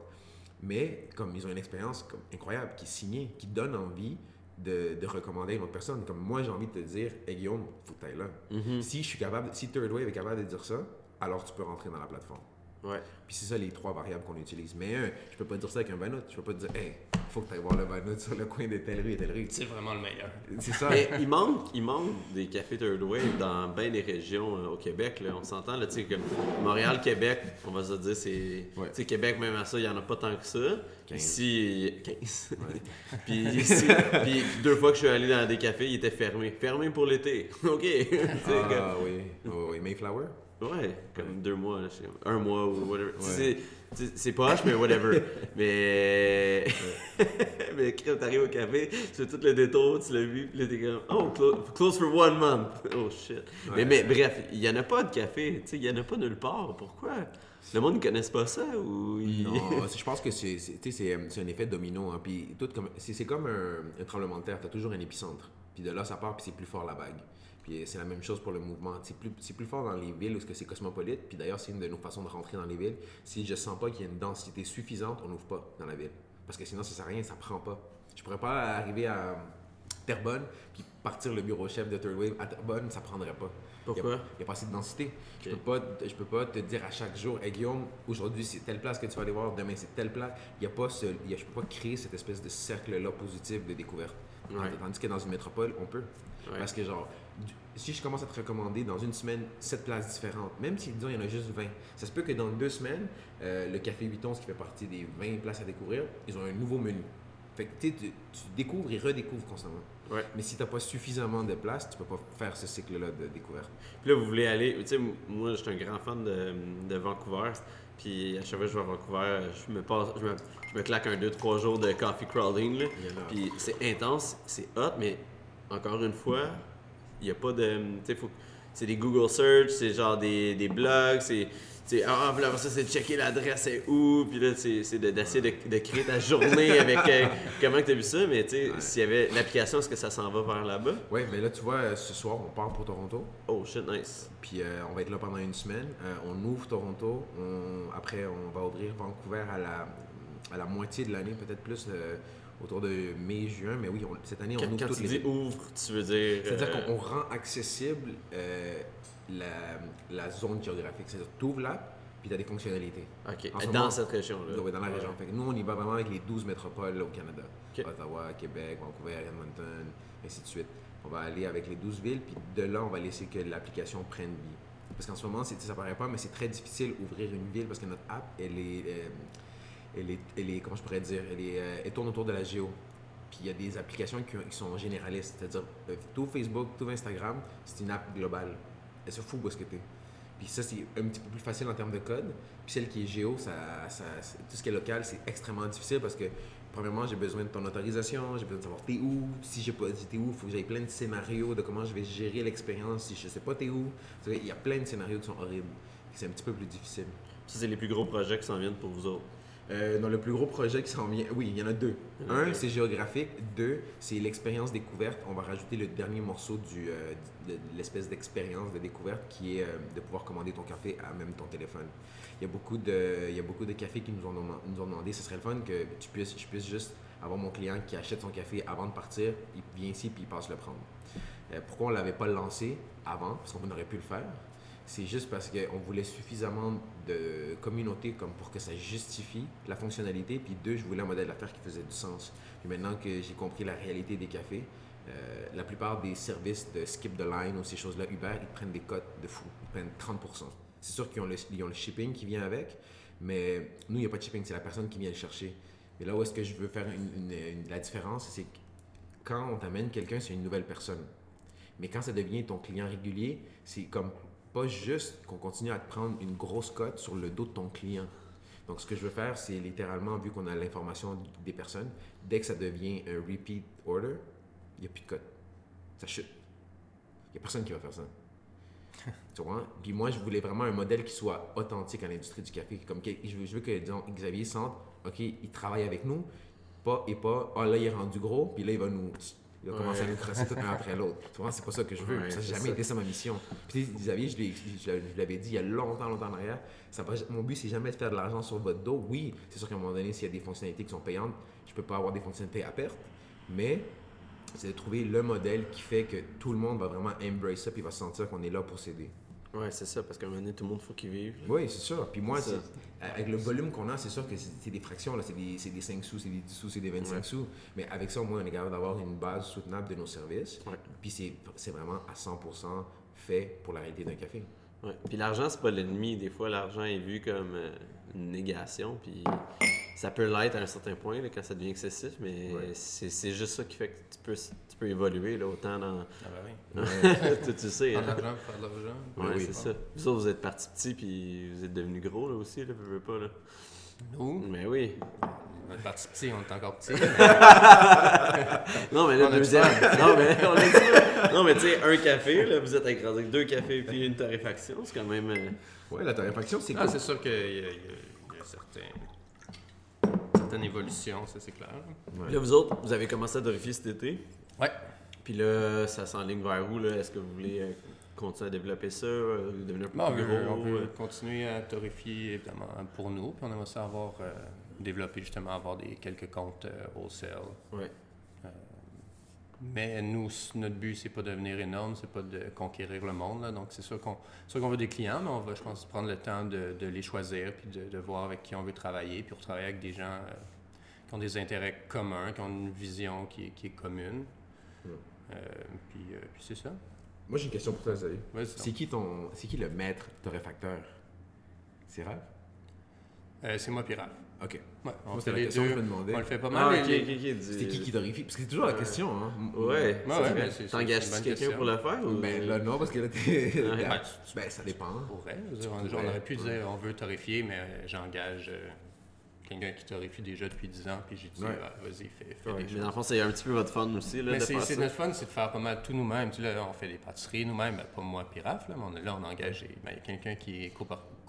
Mais comme ils ont une expérience comme incroyable qui est signée, qui donne envie de, de recommander à une autre personne. Comme moi, j'ai envie de te dire, hey Guillaume, faut que là. Mhm. Si je suis capable, si Third Wave est capable de dire ça, alors tu peux rentrer dans la plateforme. Ouais. Puis c'est ça les trois variables qu'on utilise. Mais un, je peux pas dire ça avec un Banut. Je peux pas te dire, hey, faut que tu ailles voir le Banut sur le coin de telle rue et telle rue. C'est vraiment le meilleur. C'est ça. Mais il manque, il manque des cafés Third Wave dans bien des régions euh, au Québec. Là. On s'entend, là, tu sais, comme Montréal, Québec, on va se dire, c'est. Ouais. Tu sais, Québec, même à ça, il n'y en a pas tant que ça. 15. Ici, 15. puis ici, puis deux fois que je suis allé dans des cafés, ils étaient fermés. Fermés pour l'été. OK. Ah oui, oui, oui. Mayflower? comme- ouais, comme deux mois, là, un mois ou whatever. Tu sais, Ouais. C'est- poche, mais whatever. mais. mais quand t'arrives au café, tu fais tout le détour, tu l'as vu, puis là t'es comme, oh, clo- close for one month. Oh shit. Ouais. Mais, mais bref, il y en a pas de café, tu sais, il y en a pas nulle part. Pourquoi? Le monde ne connaisse pas ça ou il- Non, c'est- je pense que c'est, un effet domino. hein. Puis tout comme, c'est, comme un, un tremblement de terre. Tu as toujours un épicentre. Puis de là, ça part, puis c'est plus fort la vague. Puis c'est la même chose pour le mouvement. C'est plus, c'est plus fort dans les villes où c'est cosmopolite. Puis d'ailleurs, c'est une de nos façons de rentrer dans les villes. Si je sens pas qu'il y a une densité suffisante, on n'ouvre pas dans la ville. Parce que sinon, ça sert à rien, ça prend pas. Je pourrais pas arriver à Terrebonne puis partir le bureau chef de Third Wave à Terrebonne, ça prendrait pas. Pourquoi? Il n'y a, pas assez de densité. Je peux pas, je peux pas te dire à chaque jour, hey Guillaume, aujourd'hui c'est telle place que tu vas aller voir, demain c'est telle place. Il y a pas ce, il y a- je peux pas créer cette espèce de cercle-là positif de découverte. Ouais. Tandis que dans une métropole, on peut. Ouais. Parce que genre, si je commence à te recommander dans une semaine sept places différentes, même si disons il y en a juste 20, ça se peut que dans deux semaines, euh, le Café 8 qui fait partie des 20 places à découvrir, ils ont un nouveau menu. Fait que tu, tu découvres et redécouvres constamment. Ouais. Mais si tu n'as pas suffisamment de place, tu peux pas faire ce cycle-là de découverte. Puis là, vous voulez aller. Tu sais, moi, je suis un grand fan de, de Vancouver. Puis à chaque fois que je vais à Vancouver, je me, passe, je me, je me claque un 2-3 jours de coffee crawling. Là. Puis c'est intense, c'est hot, mais encore une fois, il n'y a pas de. C'est des Google Search, c'est genre des, des blogs, c'est. Ah, puis là, ça, c'est de checker l'adresse, c'est où, puis là, c'est c'est de- d'essayer de, de créer ta journée avec euh, comment tu as vu ça, mais tu sais, Ouais. s'il y avait l'application, est-ce que ça s'en va vers là-bas? Oui, mais là, tu vois, ce soir, on part pour Toronto. Oh shit, nice. Puis euh, on va être là pendant une semaine. Euh, on ouvre Toronto. On- après, on va ouvrir Vancouver à la, à la moitié de l'année, peut-être plus autour de mai-juin. Mais oui, on- cette année, on Quand, ouvre quand toutes tu les dis ouvre, tu veux dire. C'est-à-dire euh, qu'on rend accessible euh, la, la zone géographique. C'est-à-dire que tu ouvres l'app, puis tu as des fonctionnalités. Ok, ce dans moment- cette région-là. Oui, dans la région. Fait que nous, on y va vraiment avec les 12 métropoles au Canada. Ottawa, Québec, Vancouver, Edmonton, ainsi de suite. On va aller avec les 12 villes, puis de là, on va laisser que l'application prenne vie. Parce qu'en ce moment, ça paraît pas, mais c'est très difficile d'ouvrir une ville parce que notre app, elle est, euh, elle est, comment je pourrais dire, elle, est, euh, elle tourne autour de la géo. Puis il y a des applications qui, sont généralistes, c'est-à-dire euh, tout Facebook, tout Instagram, c'est une app globale. Elle se fout où est-ce que tu es. Puis ça, c'est un petit peu plus facile en termes de code. Puis celle qui est géo, ça, ça- tout ce qui est local, c'est extrêmement difficile parce que, premièrement, j'ai besoin de ton autorisation, j'ai besoin de savoir t'es où. Si j'ai pas dit t'es où, il faut que j'aille plein de scénarios de comment je vais gérer l'expérience si je sais pas t'es où. Il y a plein de scénarios qui sont horribles. C'est un petit peu plus difficile. Ça, c'est les plus gros projets qui s'en viennent pour vous autres. Euh, dans le plus gros projet qui s'en vient, oui, il y en a deux. Un, c'est géographique. Deux, c'est l'expérience découverte. On va rajouter le dernier morceau du, euh, de, de l'espèce d'expérience de découverte qui est euh, de pouvoir commander ton café à même ton téléphone. Il y a beaucoup de, il y a beaucoup de cafés qui nous ont, nous ont demandé, ce serait le fun que tu puisses, je puisse juste avoir mon client qui achète son café avant de partir, il vient ici puis il passe le prendre. Pourquoi on ne l'avait pas lancé avant, parce qu'on aurait pu le faire, c'est juste parce qu'on voulait suffisamment de communauté comme pour que ça justifie la fonctionnalité. Puis deux, je voulais un modèle d'affaires qui faisait du sens. Puis maintenant que j'ai compris la réalité des cafés, euh, la plupart des services de skip the line ou ces choses-là, Uber, ils prennent des cotes de fou. Ils prennent 30%. C'est sûr qu'ils ont, ont le shipping qui vient avec, mais nous, il n'y a pas de shipping, c'est la personne qui vient le chercher. Mais là où est-ce que je veux faire une- la différence, c'est que quand on t'amène quelqu'un, c'est une nouvelle personne. Mais quand ça devient ton client régulier, c'est comme pas juste qu'on continue à te prendre une grosse cote sur le dos de ton client. Donc, ce que je veux faire, c'est littéralement, vu qu'on a l'information des personnes, dès que ça devient un repeat order, il n'y a plus de cote. Ça chute. Il n'y a personne qui va faire ça. tu vois? Puis moi, je voulais vraiment un modèle qui soit authentique à l'industrie du café. Comme que- je, veux, je veux que, disons, Xavier sente, OK, il travaille avec nous, pas, et pas, ah là, il est rendu gros, puis là, il va nous. Il va commencer à Ouais. nous crosser tout un après l'autre. Tu vois, c'est pas ça que je veux. Ouais, ça n'a jamais ça. été ça ma mission. Puis Xavier, je, je l'avais- dit il y a longtemps, longtemps en arrière. Ça va, mon but, c'est jamais de faire de l'argent sur votre dos. Oui, c'est sûr qu'à un moment donné, s'il y a des fonctionnalités qui sont payantes, je peux pas avoir des fonctionnalités à perte. Mais c'est de trouver le modèle qui fait que tout le monde va vraiment embrace ça puis va sentir qu'on est là pour s'aider. Ouais, c'est ça, parce qu'à un moment donné, tout le monde faut qu'il vive. Oui, c'est sûr. Puis moi, avec le volume qu'on a, c'est sûr que c'est c'est des fractions. là. C'est des, c'est des 5 sous, c'est des 10 sous, c'est des 25 Ouais. sous. Mais avec ça, au moins, on est capable d'avoir une base soutenable de nos services. Ouais. Puis c'est c'est vraiment à 100% fait pour la réalité d'un café. Ouais. Puis l'argent, c'est pas l'ennemi. Des fois, l'argent est vu comme euh, une négation. Puis ça peut l'être à un certain point là, quand ça devient excessif, mais Ouais. c'est c'est juste ça qui fait que tu peux, tu peux évoluer là, autant dans. Ah ben oui. tu, tu sais. Faire de hein. l'argent pour faire de l'argent. Ouais, Oui, c'est ça. Vous autres, vous êtes partis petits, puis vous êtes devenus gros là aussi, là, veux pas. Là. Nous, Mais oui. on est parti petit, on est encore petit. Non, mais là, On deuxième. Non, mais on a dit ça. Non, mais tu sais, un café, là, vous êtes écrasé avec deux cafés puis une torréfaction, c'est quand même. Ouais, la torréfaction, c'est Ah, cool. c'est sûr qu'il y a, il y a- il y a certains- certaines évolutions, ça c'est clair. Ouais. Là, vous autres, vous avez commencé à torréfier cet été? Ouais. Puis là, ça s'enligne vers où? là? Est-ce que vous voulez euh, continuer à développer ça, euh, devenir plus Bon, on, veut, gros? on veut euh? continuer à torréfier, évidemment, pour nous. Puis on aimerait ça avoir, euh, développer justement, avoir des, quelques comptes euh, wholesale. Ouais. Mais nous, notre but, c'est pas de devenir énorme, c'est pas de conquérir le monde. là. Donc, c'est sûr qu'on veut des clients, mais on va, je pense, prendre le temps de, de les choisir, puis de, de voir avec qui on veut travailler, puis travailler avec des gens euh, qui ont des intérêts communs, qui ont une vision qui est, qui est commune. Ouais. Euh, puis euh, puis c'est ça. Moi, j'ai une question pour toi. Vas-y C'est qui ton. C'est qui le maître torréfacteur? C'est Raph? Euh, c'est moi, puis Raph. Ok. Ouais, on Moi, fait c'était la les question que deux. je me demandais. On le fait pas Ah, mal. du- C'était qui qui torréfie Parce que c'est toujours la Ouais. question, hein. Ouais. T'engages-tu quelqu'un pour le faire? Ou... Ben là, non, parce que là, t'es. Ouais. Ben, Ben, ça dépend. pourrais. On, aurait pu Ouais. dire on veut torréfier, mais euh, j'engage euh, quelqu'un qui torréfie déjà depuis 10 ans, puis j'ai dit Ouais. Ah, vas-y, fais, fais Ouais. des Mais choses. dans le fond, c'est un petit peu votre fun aussi, là, Mais de c'est notre fun, c'est de faire pas mal tout nous-mêmes. Tu sais, là, on fait des pâtisseries nous-mêmes, ben, pas moi puis Raph, là, mais on, là, on engage ben, il y a quelqu'un qui est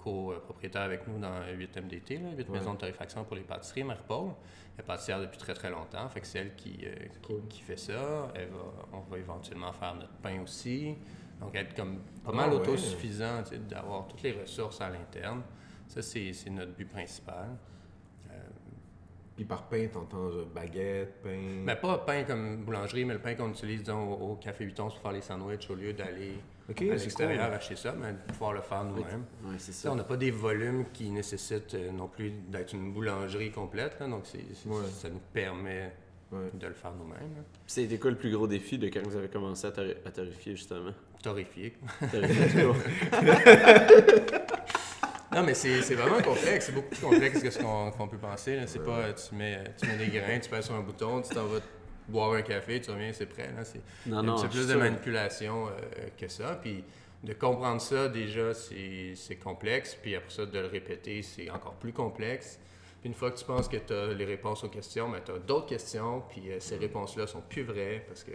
copropriétaire avec nous dans 8 MDT, là, 8 Ouais. maisons de torréfaction pour les pâtisseries, Marie-Paul. Elle est pâtissière depuis très très longtemps, fait que c'est elle qui, euh, qui, Cool. qui fait ça. Elle va, on va éventuellement faire notre pain aussi. Donc être comme pas Ah mal autosuffisant, d'avoir toutes les ressources à l'interne. Ça, c'est notre but principal. Puis par pain, t'entends baguette, pain? Mais pas pain comme boulangerie, mais le pain qu'on utilise disons, au, au Café Vuitton pour faire les sandwichs au lieu d'aller Ok, à c'est l'extérieur cool. acheter ça, mais de pouvoir le faire nous-mêmes. C'est ça. On n'a pas des volumes qui nécessitent euh, non plus d'être une boulangerie complète, là, donc c'est- c'est- Ouais. ça nous permet Ouais. de le faire nous-mêmes. C'était quoi le plus gros défi de quand vous avez commencé à, torréfier, justement? Torréfier, toujours. Non, mais c'est c'est vraiment complexe. C'est beaucoup plus complexe que ce qu'on qu'on peut penser. là. C'est pas, tu mets, tu mets des grains, tu pèses sur un bouton, tu t'en vas boire un café, tu reviens, c'est prêt. là. C'est non, non. c'est je plus de manipulation euh, que ça. Puis de comprendre ça, déjà, c'est c'est complexe. Puis après ça, de le répéter, c'est encore plus complexe. Puis une fois que tu penses que tu as les réponses aux questions, tu as d'autres questions. Puis euh, ces réponses-là sont plus vraies parce que,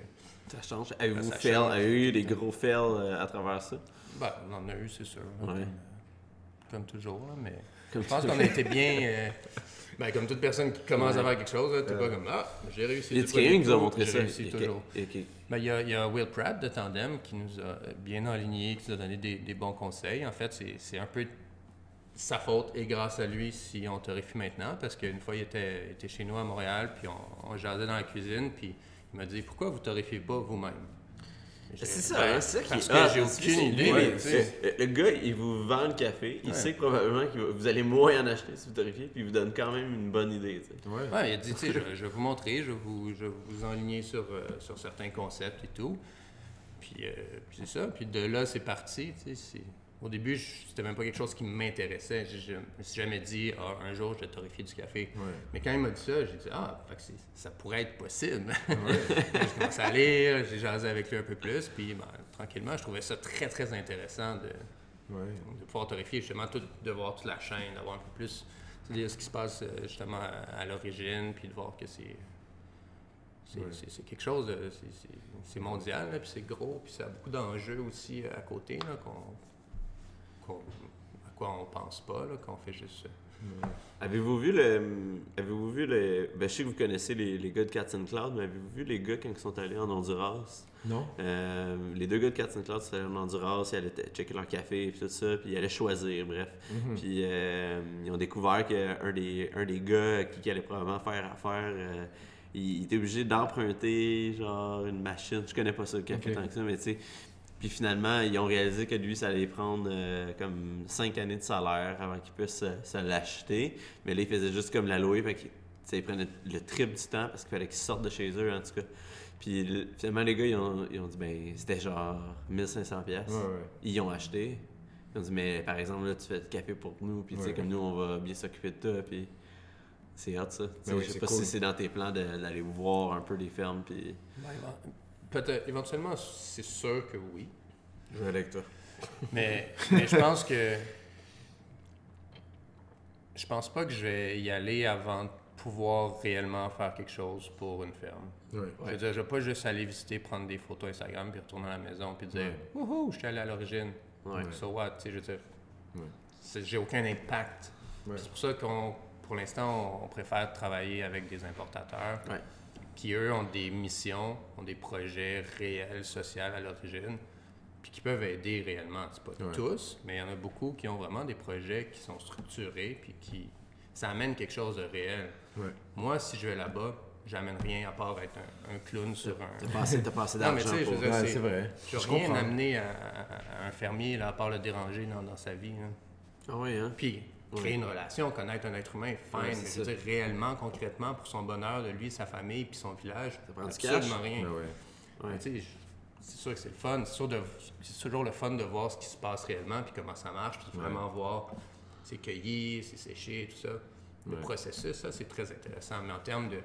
Ça change. Avez-vous Ça fail? change. Avez-eu des gros fails euh, à travers ça? ben, on en a eu, c'est sûr. Ouais. Comme, comme toujours. là, mais je pense qu'on a été bien. euh, ben, comme toute personne qui commence Ouais. à faire quelque chose, tu n'es Ouais. pas comme Ah, j'ai réussi. Y du a quelqu'un qui premier nous a montré ça? réussi toujours. Ben, il y, a, y a Will Pratt de Tandem qui nous a bien aligné, qui nous a donné des, des bons conseils. En fait, c'est un peu sa faute et grâce à lui si on torréfie maintenant, parce qu'une fois, il était, était chez nous à Montréal, puis on, on jasait dans la cuisine, puis il m'a dit « Pourquoi vous torréfiez pas vous-même? » C'est ça, Ben, hein, c'est ça qui Parce est j'ai aucune idée. ouais, tu sais. le, gars, il vous vend le café, il Ouais. sait que probablement que vous allez moins en acheter si vous torréfiez, puis il vous donne quand même une bonne idée. tu sais. Ouais. Ouais, il a dit, tu sais, je, je vais vous montrer, je vais vous, je vais vous enligner sur, euh, sur certains concepts et tout. Puis, euh, puis c'est ça. Puis de là, c'est parti. tu sais, c'est- Au début, c'était même pas quelque chose qui m'intéressait. Je, je me suis jamais dit, ah, un jour, je vais torréfier du café. Ouais. Mais quand il m'a dit ça, j'ai dit, ah, fait que c'est- ça pourrait être possible. j'ai commencé à lire, j'ai jasé avec lui un peu plus. Puis ben, tranquillement, je trouvais ça très, très intéressant de, Ouais. de pouvoir torréfier, justement, tout, de voir toute la chaîne, d'avoir un peu plus ce qui se passe euh, justement à, à l'origine, puis de voir que c'est. C'est Ouais. quelque chose, de- c'est- mondial, puis c'est gros, puis ça a beaucoup d'enjeux aussi euh, à côté, qu'on, qu'on- à quoi on pense pas, là, qu'on fait juste. euh, Avez-vous vu le. Avez-vous vu le. Ben, je sais que vous connaissez les, les gars de Cats and Cloud, mais avez-vous vu les gars quand ils sont allés en Honduras? Non? Euh, les deux gars de Cats and Cloud sont allés en Honduras, ils allaient checker leur café et tout ça, puis ils allaient choisir, bref. Mhm. Puis euh, ils ont découvert qu'un des, un des gars à qui, qui allait probablement faire affaire, euh, il, il était obligé d'emprunter genre une machine. Je connais pas ça le café tant que ça, mais tu sais. Puis finalement, ils ont réalisé que lui, ça allait prendre euh, comme cinq années de salaire avant qu'il puisse se, se l'acheter. Mais là, il faisait juste comme la louer, fait qu'il tu sais, il prenait le triple du temps parce qu'il fallait qu'ils sortent de chez eux, en tout cas. Puis le- finalement, les gars, ils ont, ils ont dit, ben, c'était genre 1500 pièces. Ouais, ouais. Ils ont acheté. Ils ont dit, mais par exemple, là, tu fais du café pour nous, puis tu sais, Ouais. comme nous, on va bien s'occuper de toi, puis c'est hot, ça. Ben je sais pas cool. si c'est dans tes plans d'aller voir un peu les fermes, puis... Peut-être, éventuellement, c'est sûr que oui. Je vais aller avec toi. Mais, mais je pense que. Je pense pas que je vais y aller avant de pouvoir réellement faire quelque chose pour une ferme. Ouais. Je veux dire, je vais pas juste aller visiter, prendre des photos Instagram, puis retourner à la maison, puis dire Ouais. Wouhou, je suis allé à l'origine. Ouais. So what, tu sais, je veux dire. J'ai aucun impact. Ouais. C'est pour ça qu'on, pour l'instant, on, on préfère travailler avec des importateurs. Qui eux ont des missions, ont des projets réels, sociaux à l'origine, puis qui peuvent aider réellement. C'est pas Ouais. tous, mais il y en a beaucoup qui ont vraiment des projets qui sont structurés, puis qui ça amène quelque chose de réel. Ouais. Moi, si je vais là-bas, j'amène rien à part être un, un clown sur un. T'as pas assez, t'as pas assez Non, mais d'argent tu sais, je Ouais, c'est- vrai. Je rien comprends. amener à, à- à un fermier, là, à part le déranger dans, dans sa vie. là. Ah oui, hein? Puis créer une relation, connaître un être humain, fine, Ouais, mais c'est je veux ça. dire réellement, concrètement, pour son bonheur de lui, sa famille, puis son village, Ça prend absolument rien. Ouais. Je- c'est sûr que c'est le fun, c'est sûr de- c'est toujours le fun de voir ce qui se passe réellement, puis comment ça marche, puis vraiment voir c'est cueilli, c'est séché, tout ça. Le processus, ça, c'est très intéressant. Mais en termes de,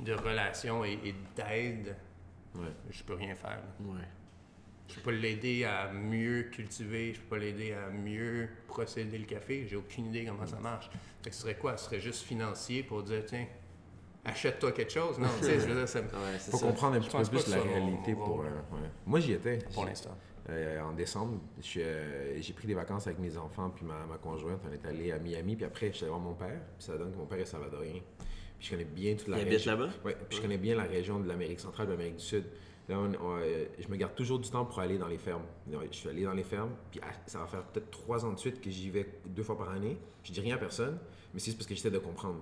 de relations et, et d'aide, je peux rien faire. Je peux pas l'aider à mieux cultiver, je peux pas l'aider à mieux procéder le café. J'ai aucune idée comment ça marche. Fait que ce serait quoi? Ce serait juste financier pour dire, tiens, achète-toi quelque chose? Non, tu sais, je veux dire, ça me- Ouais, c'est Faut ça. comprendre un petit peu plus la réalité pour. euh, ouais. Moi, j'y étais. pour l'instant. Euh, en décembre, euh, j'ai pris des vacances avec mes enfants puis ma, ma conjointe. On est allé à Miami, puis après, je suis allé voir mon père. Puis ça donne que mon père est salvadorien. Puis je connais bien toute la Il habite région. là-bas? Oui, puis je connais bien la région de l'Amérique centrale, de l'Amérique du Sud. Là, on- on, euh, je me garde toujours du temps pour aller dans les fermes. Je suis allé dans les fermes, puis ah, ça va faire peut-être trois ans de suite que j'y vais deux fois par année. Je dis rien à personne, mais c'est juste parce que j'essaie de comprendre.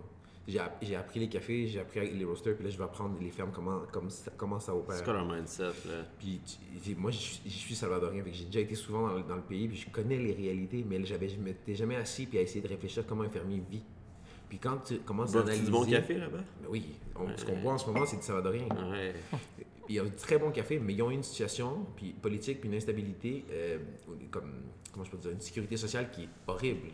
J'ai app- j'ai appris les cafés, j'ai appris les roasters, puis là, je vais apprendre les fermes, comment, comme ça- comment ça opère. C'est quoi leur mindset, là? Puis moi, je suis- je suis salvadorien, fait que j'ai déjà été souvent dans le, dans le pays, puis je connais les réalités, mais j'avais, je m'étais jamais assis puis à essayer de réfléchir comment un fermier vit. Puis quand tu commences à analyser... du bon café, là-bas? Ben oui, on- ce qu'on boit en ce moment, c'est du salvadorien. Ouais. Il y a du très bon café, mais ils ont une situation puis politique, puis une instabilité, euh, comme, comment je peux dire, une sécurité sociale qui est horrible.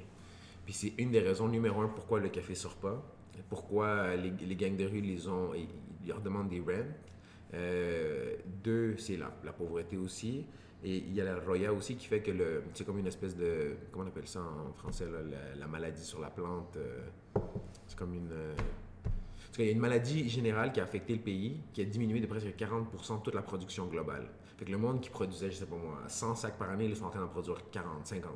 Puis c'est une des raisons numéro un pourquoi le café sort pas, pourquoi les, gangs de rue les ont, ils ils leur demandent des rents. Euh, deux, c'est la, pauvreté aussi. Et il y a la roya aussi qui fait que le, c'est comme une espèce de, comment on appelle ça en français, la, la maladie sur la plante. euh, c'est comme une, parce qu'il y a une maladie générale qui a affecté le pays, qui a diminué de presque 40% de toute la production globale. Fait que le monde qui produisait, je sais pas moi, 100 sacs par année, ils sont en train d'en produire 40, 50.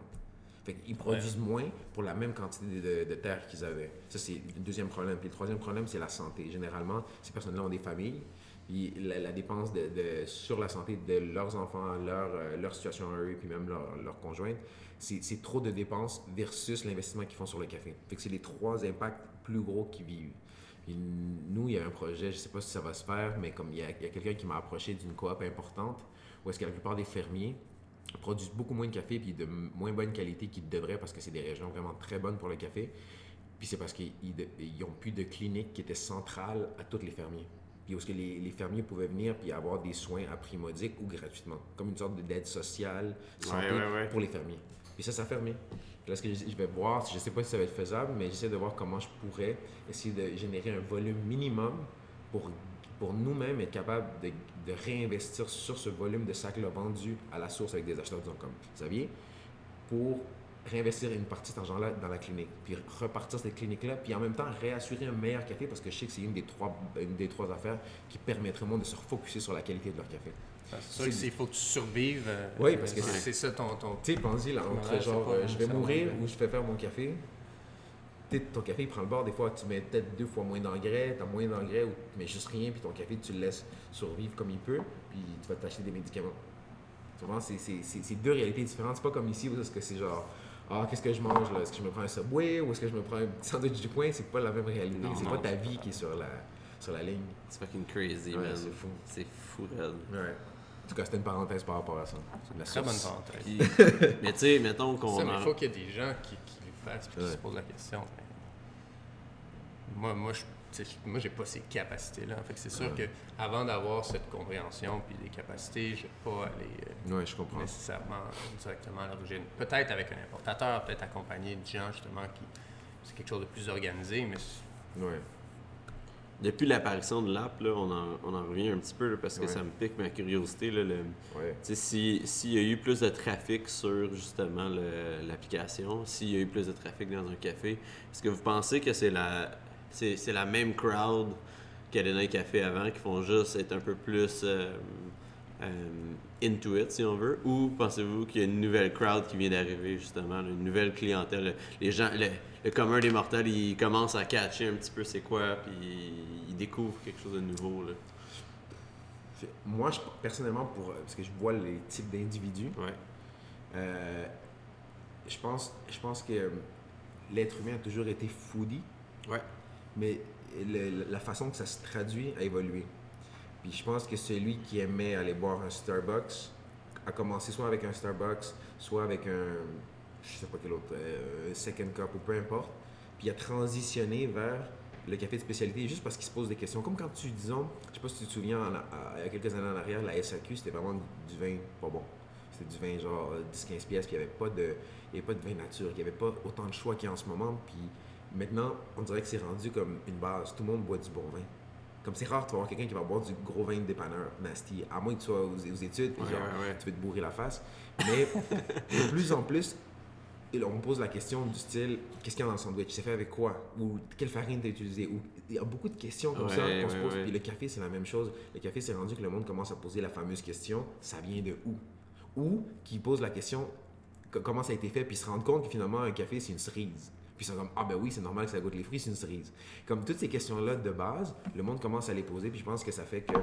Fait qu'ils produisent moins pour la même quantité de, de terre qu'ils avaient. Ça, c'est le deuxième problème. Puis le troisième problème, c'est la santé. Généralement, ces personnes-là ont des familles. Puis la, la dépense de, de- sur la santé de leurs enfants, leur, euh, leur situation à eux, puis même leur, leur conjointe, c'est c'est trop de dépenses versus l'investissement qu'ils font sur le café. Fait que c'est les trois impacts plus gros qu'ils vivent. Puis nous, il y a un projet, je ne sais pas si ça va se faire, mais comme il y a, quelqu'un qui m'a approché d'une coop importante, où est-ce que la plupart des fermiers produisent beaucoup moins de café puis de moins bonne qualité qu'ils devraient parce que c'est des régions vraiment très bonnes pour le café. Puis c'est parce qu'ils n'ont plus de clinique qui était centrale à tous les fermiers. Puis où est-ce que les, les fermiers pouvaient venir puis avoir des soins à prix modique ou gratuitement, comme une sorte d'aide sociale, santé Ouais, ouais, ouais. pour les fermiers. Puis ça, ça a fermé. Là, ce que je, vais voir, je ne sais pas si ça va être faisable, mais j'essaie de voir comment je pourrais essayer de générer un volume minimum pour, nous-mêmes être capable de, réinvestir sur ce volume de sacs-là vendus à la source avec des acheteurs, disons comme Xavier, pour réinvestir une partie de cet argent-là dans la clinique, puis repartir cette clinique-là, puis en même temps réassurer un meilleur café, parce que je sais que c'est une des trois, une des trois affaires qui permettrait au monde de se refocuser sur la qualité de leur café. C'est sûr faut que tu survives, euh, Oui, parce que c'est c'est- ça ton, ton, Tu sais, pense-y, là, entre genre, pas euh, je vais mourir ou je fais faire mon café. Ton café, il prend le bord. Des fois, tu mets peut-être deux fois moins d'engrais, tu as moins d'engrais ou tu mets juste rien, puis ton café, tu le laisses survivre comme il peut, puis tu vas t'acheter des médicaments. Souvent, c'est c'est- c'est- c'est deux réalités différentes. C'est pas comme ici où est-ce que c'est genre, ah, qu'est-ce que je mange là? Est-ce que je me prends un Subway ou est-ce que je me prends un petit sandwich du coin? C'est pas la même réalité. C'est pas ta vie pas- qui est sur la, sur la ligne. C'est fucking crazy, Ouais, man. c'est fou. C'est fou, raide. Ouais. En tout cas, c'était une parenthèse par rapport à ça. La très bonne parenthèse. Mais tu sais, mettons qu'on. Ça, mais en- il faut qu'il y ait des gens qui, qui le fassent et qui Ouais. se posent la question. Moi, moi, je moi, j'ai pas ces capacités-là. Fait c'est sûr Ouais. que avant d'avoir cette compréhension puis des capacités, je vais pas aller euh, Ouais, je comprends. nécessairement directement à l'origine. Peut-être avec un importateur, peut-être accompagné de gens justement qui c'est quelque chose de plus organisé, mais Ouais. Depuis l'apparition de l'app, là, on, en, on en revient un petit peu là, parce que Ouais. ça me pique ma curiosité. Là, le, Ouais. si- s'il y a eu plus de trafic sur justement l'application, s'il y a eu plus de trafic dans un café, est-ce que vous pensez que c'est la, c'est, c'est la même crowd qu'il y avait dans les cafés avant, qui font juste être un peu plus euh, euh, into it, si on veut, ou pensez-vous qu'il y a une nouvelle crowd qui vient d'arriver, justement, une nouvelle clientèle? Les gens, le, le commun des mortels, ils commencent à catcher un petit peu c'est quoi, puis ils il découvre quelque chose de nouveau. Là. Moi, je, personnellement, pour, parce que je vois les types d'individus, Ouais. euh, je, pense, je pense que euh, l'être humain a toujours été foodie, Ouais. mais le- la façon que ça se traduit a évolué. Puis je pense que celui qui aimait aller boire un Starbucks a commencé soit avec un Starbucks, soit avec un, je sais pas quel autre, euh, second cup ou peu importe. Puis il a transitionné vers le café de spécialité juste parce qu'il se pose des questions. Comme quand tu, disons, je sais pas si tu te souviens, en- à- il y a quelques années en arrière, la SAQ, c'était vraiment du vin pas bon. C'était du vin genre euh, 10-15 pièces, puis il n'y avait, pas de- il avait pas de vin nature, il n'y avait pas autant de choix qu'il y a en ce moment. Puis maintenant, on dirait que c'est rendu comme une base. Tout le monde boit du bon vin. Comme c'est rare de voir quelqu'un qui va boire du gros vin de dépanneur nasty, à moins que tu sois aux, aux études, Ouais, genre, ouais, tu veux te bourrer la face. Mais de plus en plus, on me pose la question du style qu'est-ce qu'il y a dans le sandwich? C'est fait avec quoi? Ou quelle farine t'as utilisé Ou il y a beaucoup de questions comme ça qu'on se pose. Puis le café, c'est la même chose. Le café, c'est rendu que le monde commence à poser la fameuse question ça vient de où? Ou qui pose la question co- comment ça a été fait, puis se rendre compte que finalement, un café, c'est une cerise. Puis ils sont comme ah ben oui, c'est normal que ça goûte les fruits, c'est une cerise. Comme toutes ces questions-là de base, le monde commence à les poser, puis je pense que ça fait que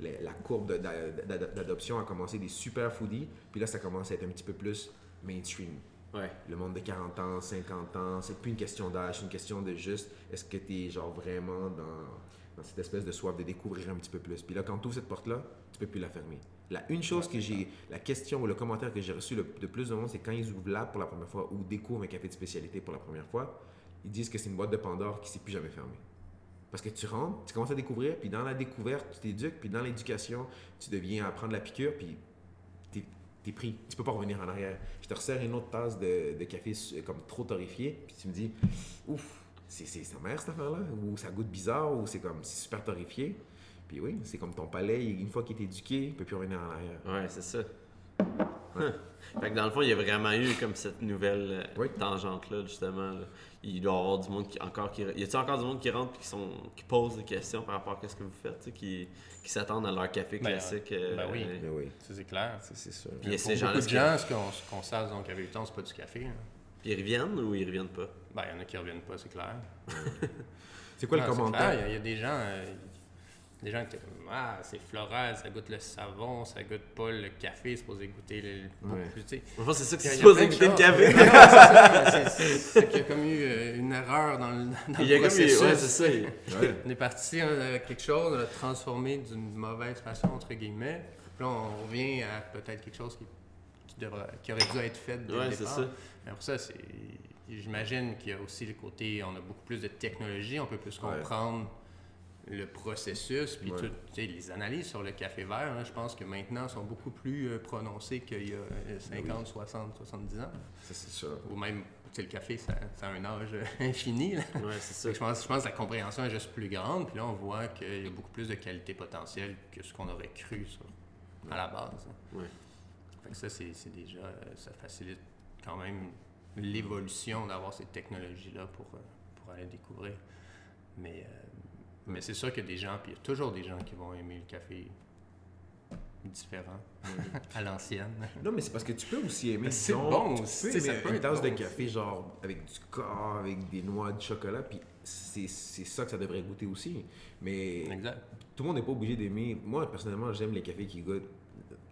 la, la courbe d'adoption a commencé des super foodies, puis là, ça commence à être un petit peu plus mainstream. Ouais. Le monde de 40 ans, 50 ans, c'est plus une question d'âge, c'est une question de juste est-ce que tu es genre vraiment dans, dans cette espèce de soif de découvrir un petit peu plus? Puis là, quand tu ouvres cette porte-là, tu peux plus la fermer. La une chose que j'ai, la question ou le commentaire que j'ai reçu le, de plus de monde, c'est quand ils ouvrent l'app pour la première fois ou découvrent un café de spécialité pour la première fois, ils disent que c'est une boîte de Pandore qui ne s'est plus jamais fermée. Parce que tu rentres, tu commences à découvrir, puis dans la découverte, tu t'éduques, puis dans l'éducation, tu deviens à prendre la piqûre, puis t'es t'es pris. Tu peux pas revenir en arrière. Je te resserre une autre tasse de, de café su- comme trop torréfié, puis tu me dis, ouf, c'est c'est sa mère cette affaire-là, ou ça goûte bizarre, ou c'est comme c'est super torréfié. Puis oui, c'est comme ton palais, une fois qu'il est éduqué, il peut plus revenir en arrière. Ouais, c'est ça. Huh. Fait que dans le fond, il y a vraiment eu comme cette nouvelle euh, Oui. tangente-là, justement. là. Il doit y avoir du monde qui encore qui. Y a-t-il encore du monde qui rentre et qui, sont... qui pose des questions par rapport à ce que vous faites, qui, qui s'attendent à leur café Ben, classique? euh, ben oui. euh, Mais oui, Ça, c'est clair. c'est sûr. Puis il y a ces beaucoup de gens, ce qu'on qu'on sait donc avec le temps, c'est pas du café. hein. Puis ils reviennent ou ils reviennent pas? Ben, il y en a qui reviennent pas, c'est clair. C'est quoi Non, le commentaire? Il y, a- il y a des gens, euh, des gens qui étaient comme Ah, c'est floral, ça goûte le savon, ça goûte pas le café, c'est supposé goûter le. beaucoup Ouais. plus, tu sais. Enfin, c'est ça que c'est supposé goûter le café. C'est c'est- c'est qu'il y a comme eu euh, une erreur dans le, dans Il y a comme. processus. Ouais, c'est ça. Ouais. On est parti euh, quelque chose, on l'a transformé d'une mauvaise façon, entre guillemets. Puis là, on revient à peut-être quelque chose qui, qui, devra- qui aurait dû être fait dès Ouais, le c'est départ. ça. Mais pour ça, c'est, j'imagine qu'il y a aussi le côté, on a beaucoup plus de technologie, on peut plus Ouais. comprendre le processus, puis Ouais. tout, les analyses sur le café vert, hein, je pense que maintenant sont beaucoup plus euh, prononcées qu'il y a euh, 50, 60, 70 ans. Ça c'est sûr. Ou même, tu sais, le café, ça, ça a un âge euh, infini. là. Ouais, c'est ça. Je, pense, je pense que la compréhension est juste plus grande, puis là, on voit qu'il y a beaucoup plus de qualité potentielle que ce qu'on aurait cru sur- à la base. hein. Fait que ça, c'est déjà, euh, ça facilite quand même l'évolution d'avoir ces technologies-là pour, pour aller découvrir. Mais, mais c'est sûr qu'il y a des gens, puis il y a toujours des gens qui vont aimer le café différent, à l'ancienne. Non, mais c'est parce que tu peux aussi aimer. Mais c'est bon tu aussi, peux ça peut une tasse de bon café, genre avec du corps, avec des noix de chocolat, puis c'est c'est ça que ça devrait goûter aussi. Mais Exact. tout le monde n'est pas obligé d'aimer. Moi, personnellement, j'aime les cafés qui goûtent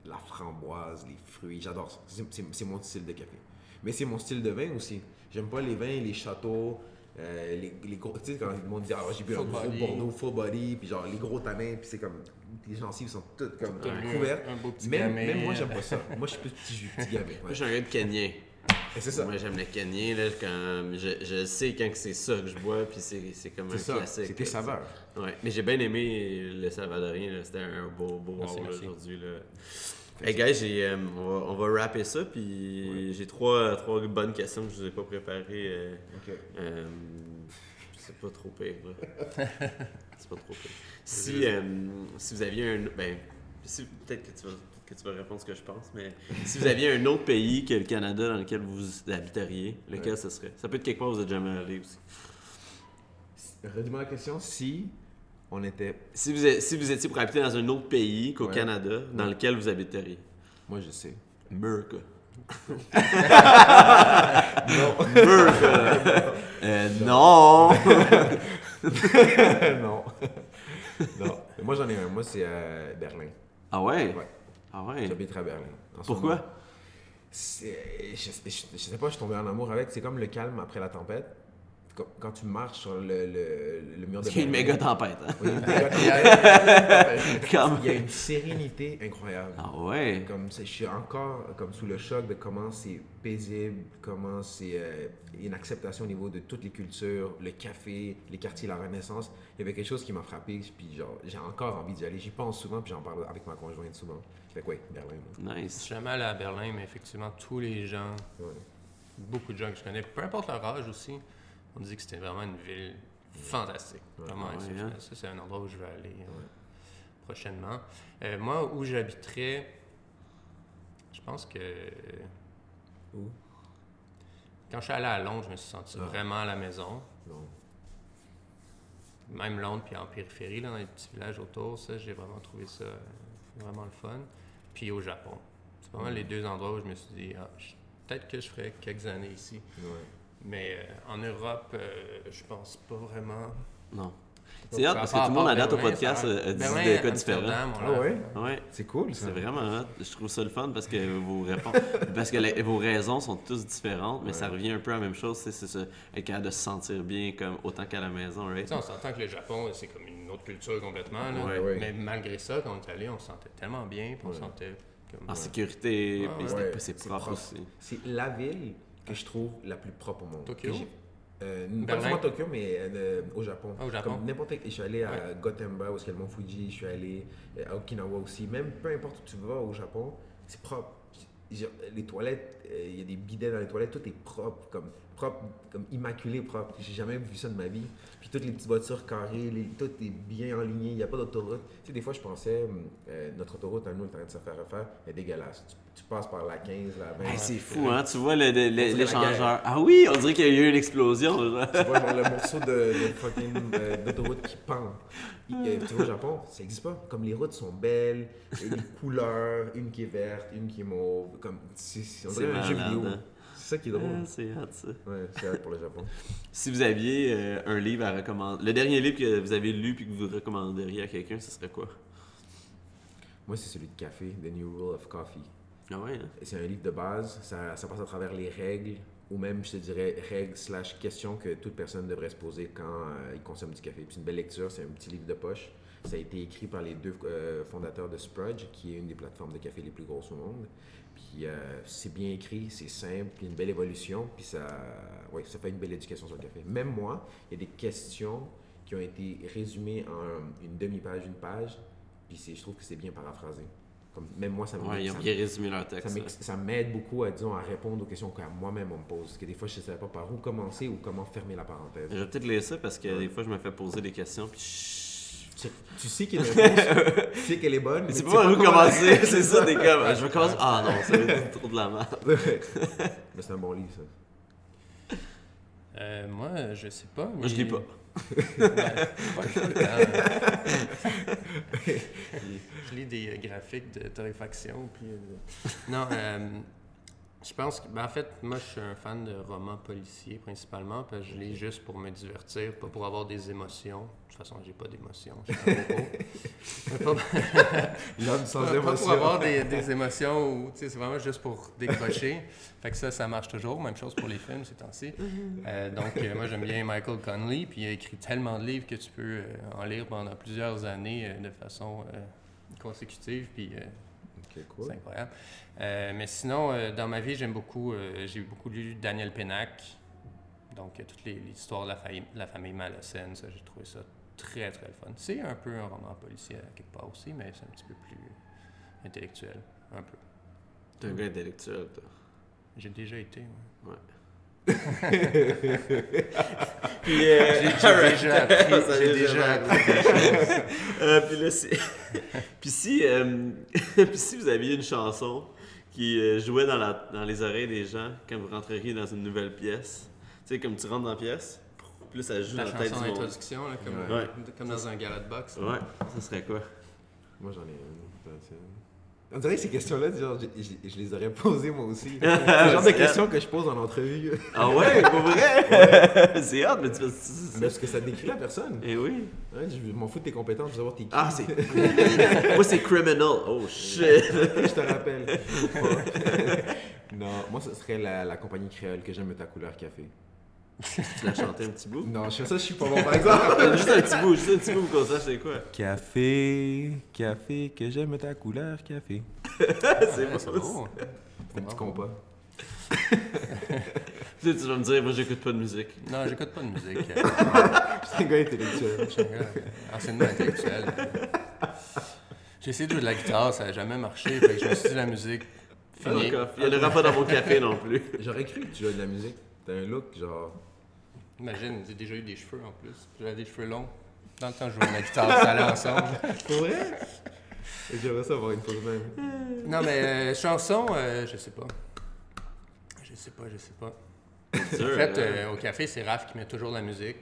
la framboise, les fruits. J'adore ça. C'est mon style de café. Mais c'est mon style de vin aussi. J'aime pas les vins, les châteaux, euh, les, les gros. Tu sais, quand le monde dit, ah, j'ai bu un gros. Bordeaux, full body, puis genre les gros tanins, puis c'est comme. Les gencives sont toutes comme Ouais. couvertes. Un beau petit Même, gamin. même moi, j'aime pas ça. Moi, je suis plus petit, petit gamin. Moi, je suis un gars de Kenyan. C'est ça. Moi, j'aime le Kenyan. Là, quand je, je sais quand que c'est ça que je bois, puis c'est comme un ça. classique. C'est tes saveurs. Ouais. Mais j'ai bien aimé le Salvadorien. C'était un beau, beau merci. aujourd'hui. Là. Hey guys, j'ai, euh, on, va, on va rapper ça, puis j'ai trois, trois bonnes questions que je vous ai pas préparées. euh, Ok. euh, c'est pas trop pire, là. c'est pas trop pire. Si, euh, si vous aviez un... Ben, si- peut-être que tu, vas, peut-être que tu vas répondre ce que je pense, mais si vous aviez un autre pays que le Canada dans lequel vous habiteriez, lequel Ouais. ce serait? Ça peut être quelque part où vous êtes jamais allé aussi. Redis-moi la question. Si on était. Si vous, si vous étiez pour habiter dans un autre pays qu'au Ouais. Canada, dans Ouais. lequel vous habiteriez? Moi, je sais. America. Non. America! Euh, non! non. Non. Moi, j'en ai un. Moi, c'est à Berlin. Ah ouais? Ouais. Ah ouais? J'habite à Berlin. Pourquoi? je- je sais pas, je suis tombé en amour avec. C'est comme le calme après la tempête. Quand- tu marches sur le, le, le mur de C'est une Berlin. méga tempête, hein? Oui, une méga tempête. Il y a une sérénité incroyable. Ah ouais? Comme je suis encore comme sous le choc de comment c'est paisible, comment c'est euh, une acceptation au niveau de toutes les cultures, le café, les quartiers, la Renaissance. Il y avait quelque chose qui m'a frappé, puis genre j'ai encore envie d'y aller. J'y pense souvent, puis j'en parle avec ma conjointe souvent. Fait que ouais, Berlin. moi. Je Nice. suis jamais allé à Berlin, mais effectivement, tous les gens, Ouais. beaucoup de gens que je connais, peu importe leur âge aussi, on dit que c'était vraiment une ville fantastique. Vraiment Ouais, hein? Ça, c'est un endroit où je vais aller euh, prochainement. Euh, moi, où j'habiterais, je pense que. Où? Quand je suis allé à Londres, je me suis senti Ah. vraiment à la maison. Non. Même Londres, puis en périphérie, là, dans les petits villages autour, ça, j'ai vraiment trouvé ça euh, vraiment le fun. Puis au Japon. C'est vraiment les deux endroits où je me suis dit, ah, peut-être que je ferais quelques années ici. Mais euh, en Europe, euh, je pense pas vraiment. Non. C'est hot Par parce que tout le monde à date au podcast a dit des cas différents. Ah ouais? Ouais. C'est cool ça. C'est vraiment hot. Je trouve ça le fun parce que vos réponses, parce que vos raisons sont tous différentes, mais ça revient un peu à la même chose. C'est ça, être capable de se sentir bien comme autant qu'à la maison, right? On s'entend que le Japon, c'est comme une autre culture complètement. là. Ouais, ouais. Mais malgré ça, quand on est allé, on se sentait tellement bien, puis on se sentait comme. En sécurité, c'est propre. aussi. C'est la ville que je trouve la plus propre au monde. Tokyo? Euh, pas forcément Tokyo, mais euh, au Japon. Ah, au Japon. Comme n'importe Je suis allé à Ouais. Gotemba, où a le mont Fuji. Je suis allé euh, à Okinawa aussi. Même peu importe où tu vas au Japon, c'est propre. Les toilettes, euh, il y a des bidets dans les toilettes, tout est propre, comme propre, comme immaculé propre. J'ai jamais vu ça de ma vie. Toutes les petites voitures carrées, les- tout est bien aligné, il n'y a pas d'autoroute. Tu sais, des fois, je pensais, euh, notre autoroute à nous, elle est en train de se faire refaire, elle est dégueulasse. Tu, tu passes par la 15, la 20. Hey, c'est fou, hein? Tu vois l'échangeur. Ah oui, on dirait qu'il y a eu une explosion. genre. tu vois genre, le morceau de, de fucking euh, d'autoroute qui pend. Euh, tu vois, au Japon, ça n'existe pas. Comme les routes sont belles, les couleurs, une qui est verte, une qui est mauve. Comme, c'est, un jeu vidéo. hein? C'est ça qui est drôle. Ah, c'est hot, ça. Ouais, c'est hâte pour le Japon. Si vous aviez euh, un livre à recommander, le dernier livre que vous avez lu puis que vous recommanderiez à quelqu'un, ce serait quoi? Moi, c'est celui de café, The New Rule of Coffee. Ah ouais, hein? C'est un livre de base, ça, ça passe à travers les règles, ou même, je te dirais, règles slash questions que toute personne devrait se poser quand euh, il consomme du café. C'est une belle lecture, c'est un petit livre de poche. Ça a été écrit par les deux euh, fondateurs de Sprudge, qui est une des plateformes de café les plus grosses au monde. Puis euh, c'est bien écrit, c'est simple, puis une belle évolution, puis ça, ouais, ça fait une belle éducation sur le café. Même moi, il y a des questions qui ont été résumées en une demi-page, une page, puis c'est- je trouve que c'est bien paraphrasé. Comme, même moi, ça me Ouais, ils ont ça me- bien résumé leur ça texte. m'ex- ça m'aide beaucoup à, disons, à répondre aux questions que moi-même on me pose. Parce que des fois, je ne savais pas par où commencer ou comment fermer la parenthèse. Je vais peut-être ça parce que Ouais. des fois, je me fais poser des questions puis. Tu, tu sais qu'il y a une réponse, tu sais qu'elle est bonne, mais Tu sais tu pas où comment la- commencer, c'est ça, t'es comme, je vais commencer. Ah non, ça va être trop de la merde. Mais c'est un bon livre, ça. Euh, moi, je sais pas. Moi, je lis mais- pas. Ben, pas je lis des euh, graphiques de torréfaction. Puis, euh, non, euh, je pense que, ben, en fait, moi, je suis un fan de romans policiers principalement, parce que je lis juste pour me divertir, pas pour avoir des émotions. De toute façon, j'ai pas d'émotions. pas- L'homme sans pas, pas émotion. pour avoir des, des émotions ou tu sais, c'est vraiment juste pour décrocher. fait que ça, ça marche toujours. Même chose pour les films ces temps-ci. Euh, donc, euh, moi, j'aime bien Michael Conley. Puis il a écrit tellement de livres que tu peux euh, en lire pendant plusieurs années euh, de façon euh, consécutive. Puis cool. c'est incroyable. Euh, mais sinon, euh, dans ma vie, j'aime beaucoup, euh, j'ai beaucoup lu Daniel Pennac. Donc, les histoires de la, famille, la famille Malocène, ça, j'ai trouvé ça très, très fun. C'est un peu un roman policier à quelque part aussi, mais c'est un petit peu plus intellectuel, un peu. T'es un gars intellectuel, toi. J'ai déjà été, ouais. Puis, euh, J'ai déjà appris, j'ai déjà appris des choses. euh, puis là, c'est- puis si, euh, puis si vous aviez une chanson qui euh, jouait dans, la, dans les oreilles des gens quand vous rentreriez dans une nouvelle pièce, tu sais, comme tu rentres dans la pièce, là, ça joue La dans la tête du monde. d'introduction, là, comme, Ouais. comme dans un gala de boxe. Ouais, ça serait quoi? Moi, j'en ai une. On dirait que ces questions-là, je, je- je les aurais posées moi aussi. C'est le genre de questions que je pose en entrevue. Ah ouais, pour vrai? c'est hâte, mais tu fais. Mais parce que ça décrit la personne. Eh oui. Ouais, je m'en fous de tes compétences, je veux savoir t'es qui. Ah, c'est. Moi, c'est criminal. Oh shit. je te rappelle. non, moi, ce serait la, la compagnie créole que j'aime ta couleur café. Tu l'as chanté un petit bout? Non, je fais ça, je suis pas bon par exemple. juste un petit bout, juste un petit bout pour qu'on sache c'est quoi. Café, café, que j'aime ta couleur café. c'est Ouais, bon. c'est bon. Un petit compas. Tu sais, tu vas me dire, moi, j'écoute pas de musique. Non, j'écoute pas de musique. C'est un gars intellectuel. Je suis un gars enseignement intellectuel. J'ai essayé de jouer de la guitare, ça n'a jamais marché. Fait que je me suis dit la musique, fini. D'accord. Il y en aura pas dans mon café non plus. J'aurais cru que tu jouais de la musique. T'as un look genre. Imagine, j'ai déjà eu des cheveux en plus. J'avais des cheveux longs. Dans le temps, je jouais de la guitare, ça allait ensemble. Pour vrai? J'aimerais ça avoir une photo même. Non, mais euh, chanson, euh, je sais pas. Je sais pas, je sais pas. Sûr, En fait, euh, euh, au café, c'est Raph qui met toujours la musique.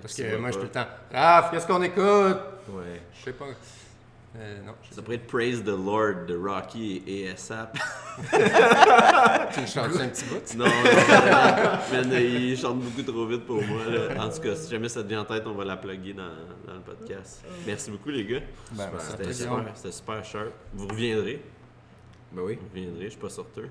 Parce que moi, je suis tout le temps Raph, qu'est-ce qu'on écoute Ouais. Je sais pas. Euh, non, Ça pourrait être Praise the Lord de Rocky et ASAP. Tu me chantes un petit bout? Non, non, mais mais il chante beaucoup trop vite pour moi. là. En tout cas, si jamais ça te vient en tête, on va la plugger dans, dans le podcast. Merci beaucoup, les gars. Ben, C'était super, c'était super sharp. Vous reviendrez. Ben oui. Vous reviendrez, je suis pas sorteux.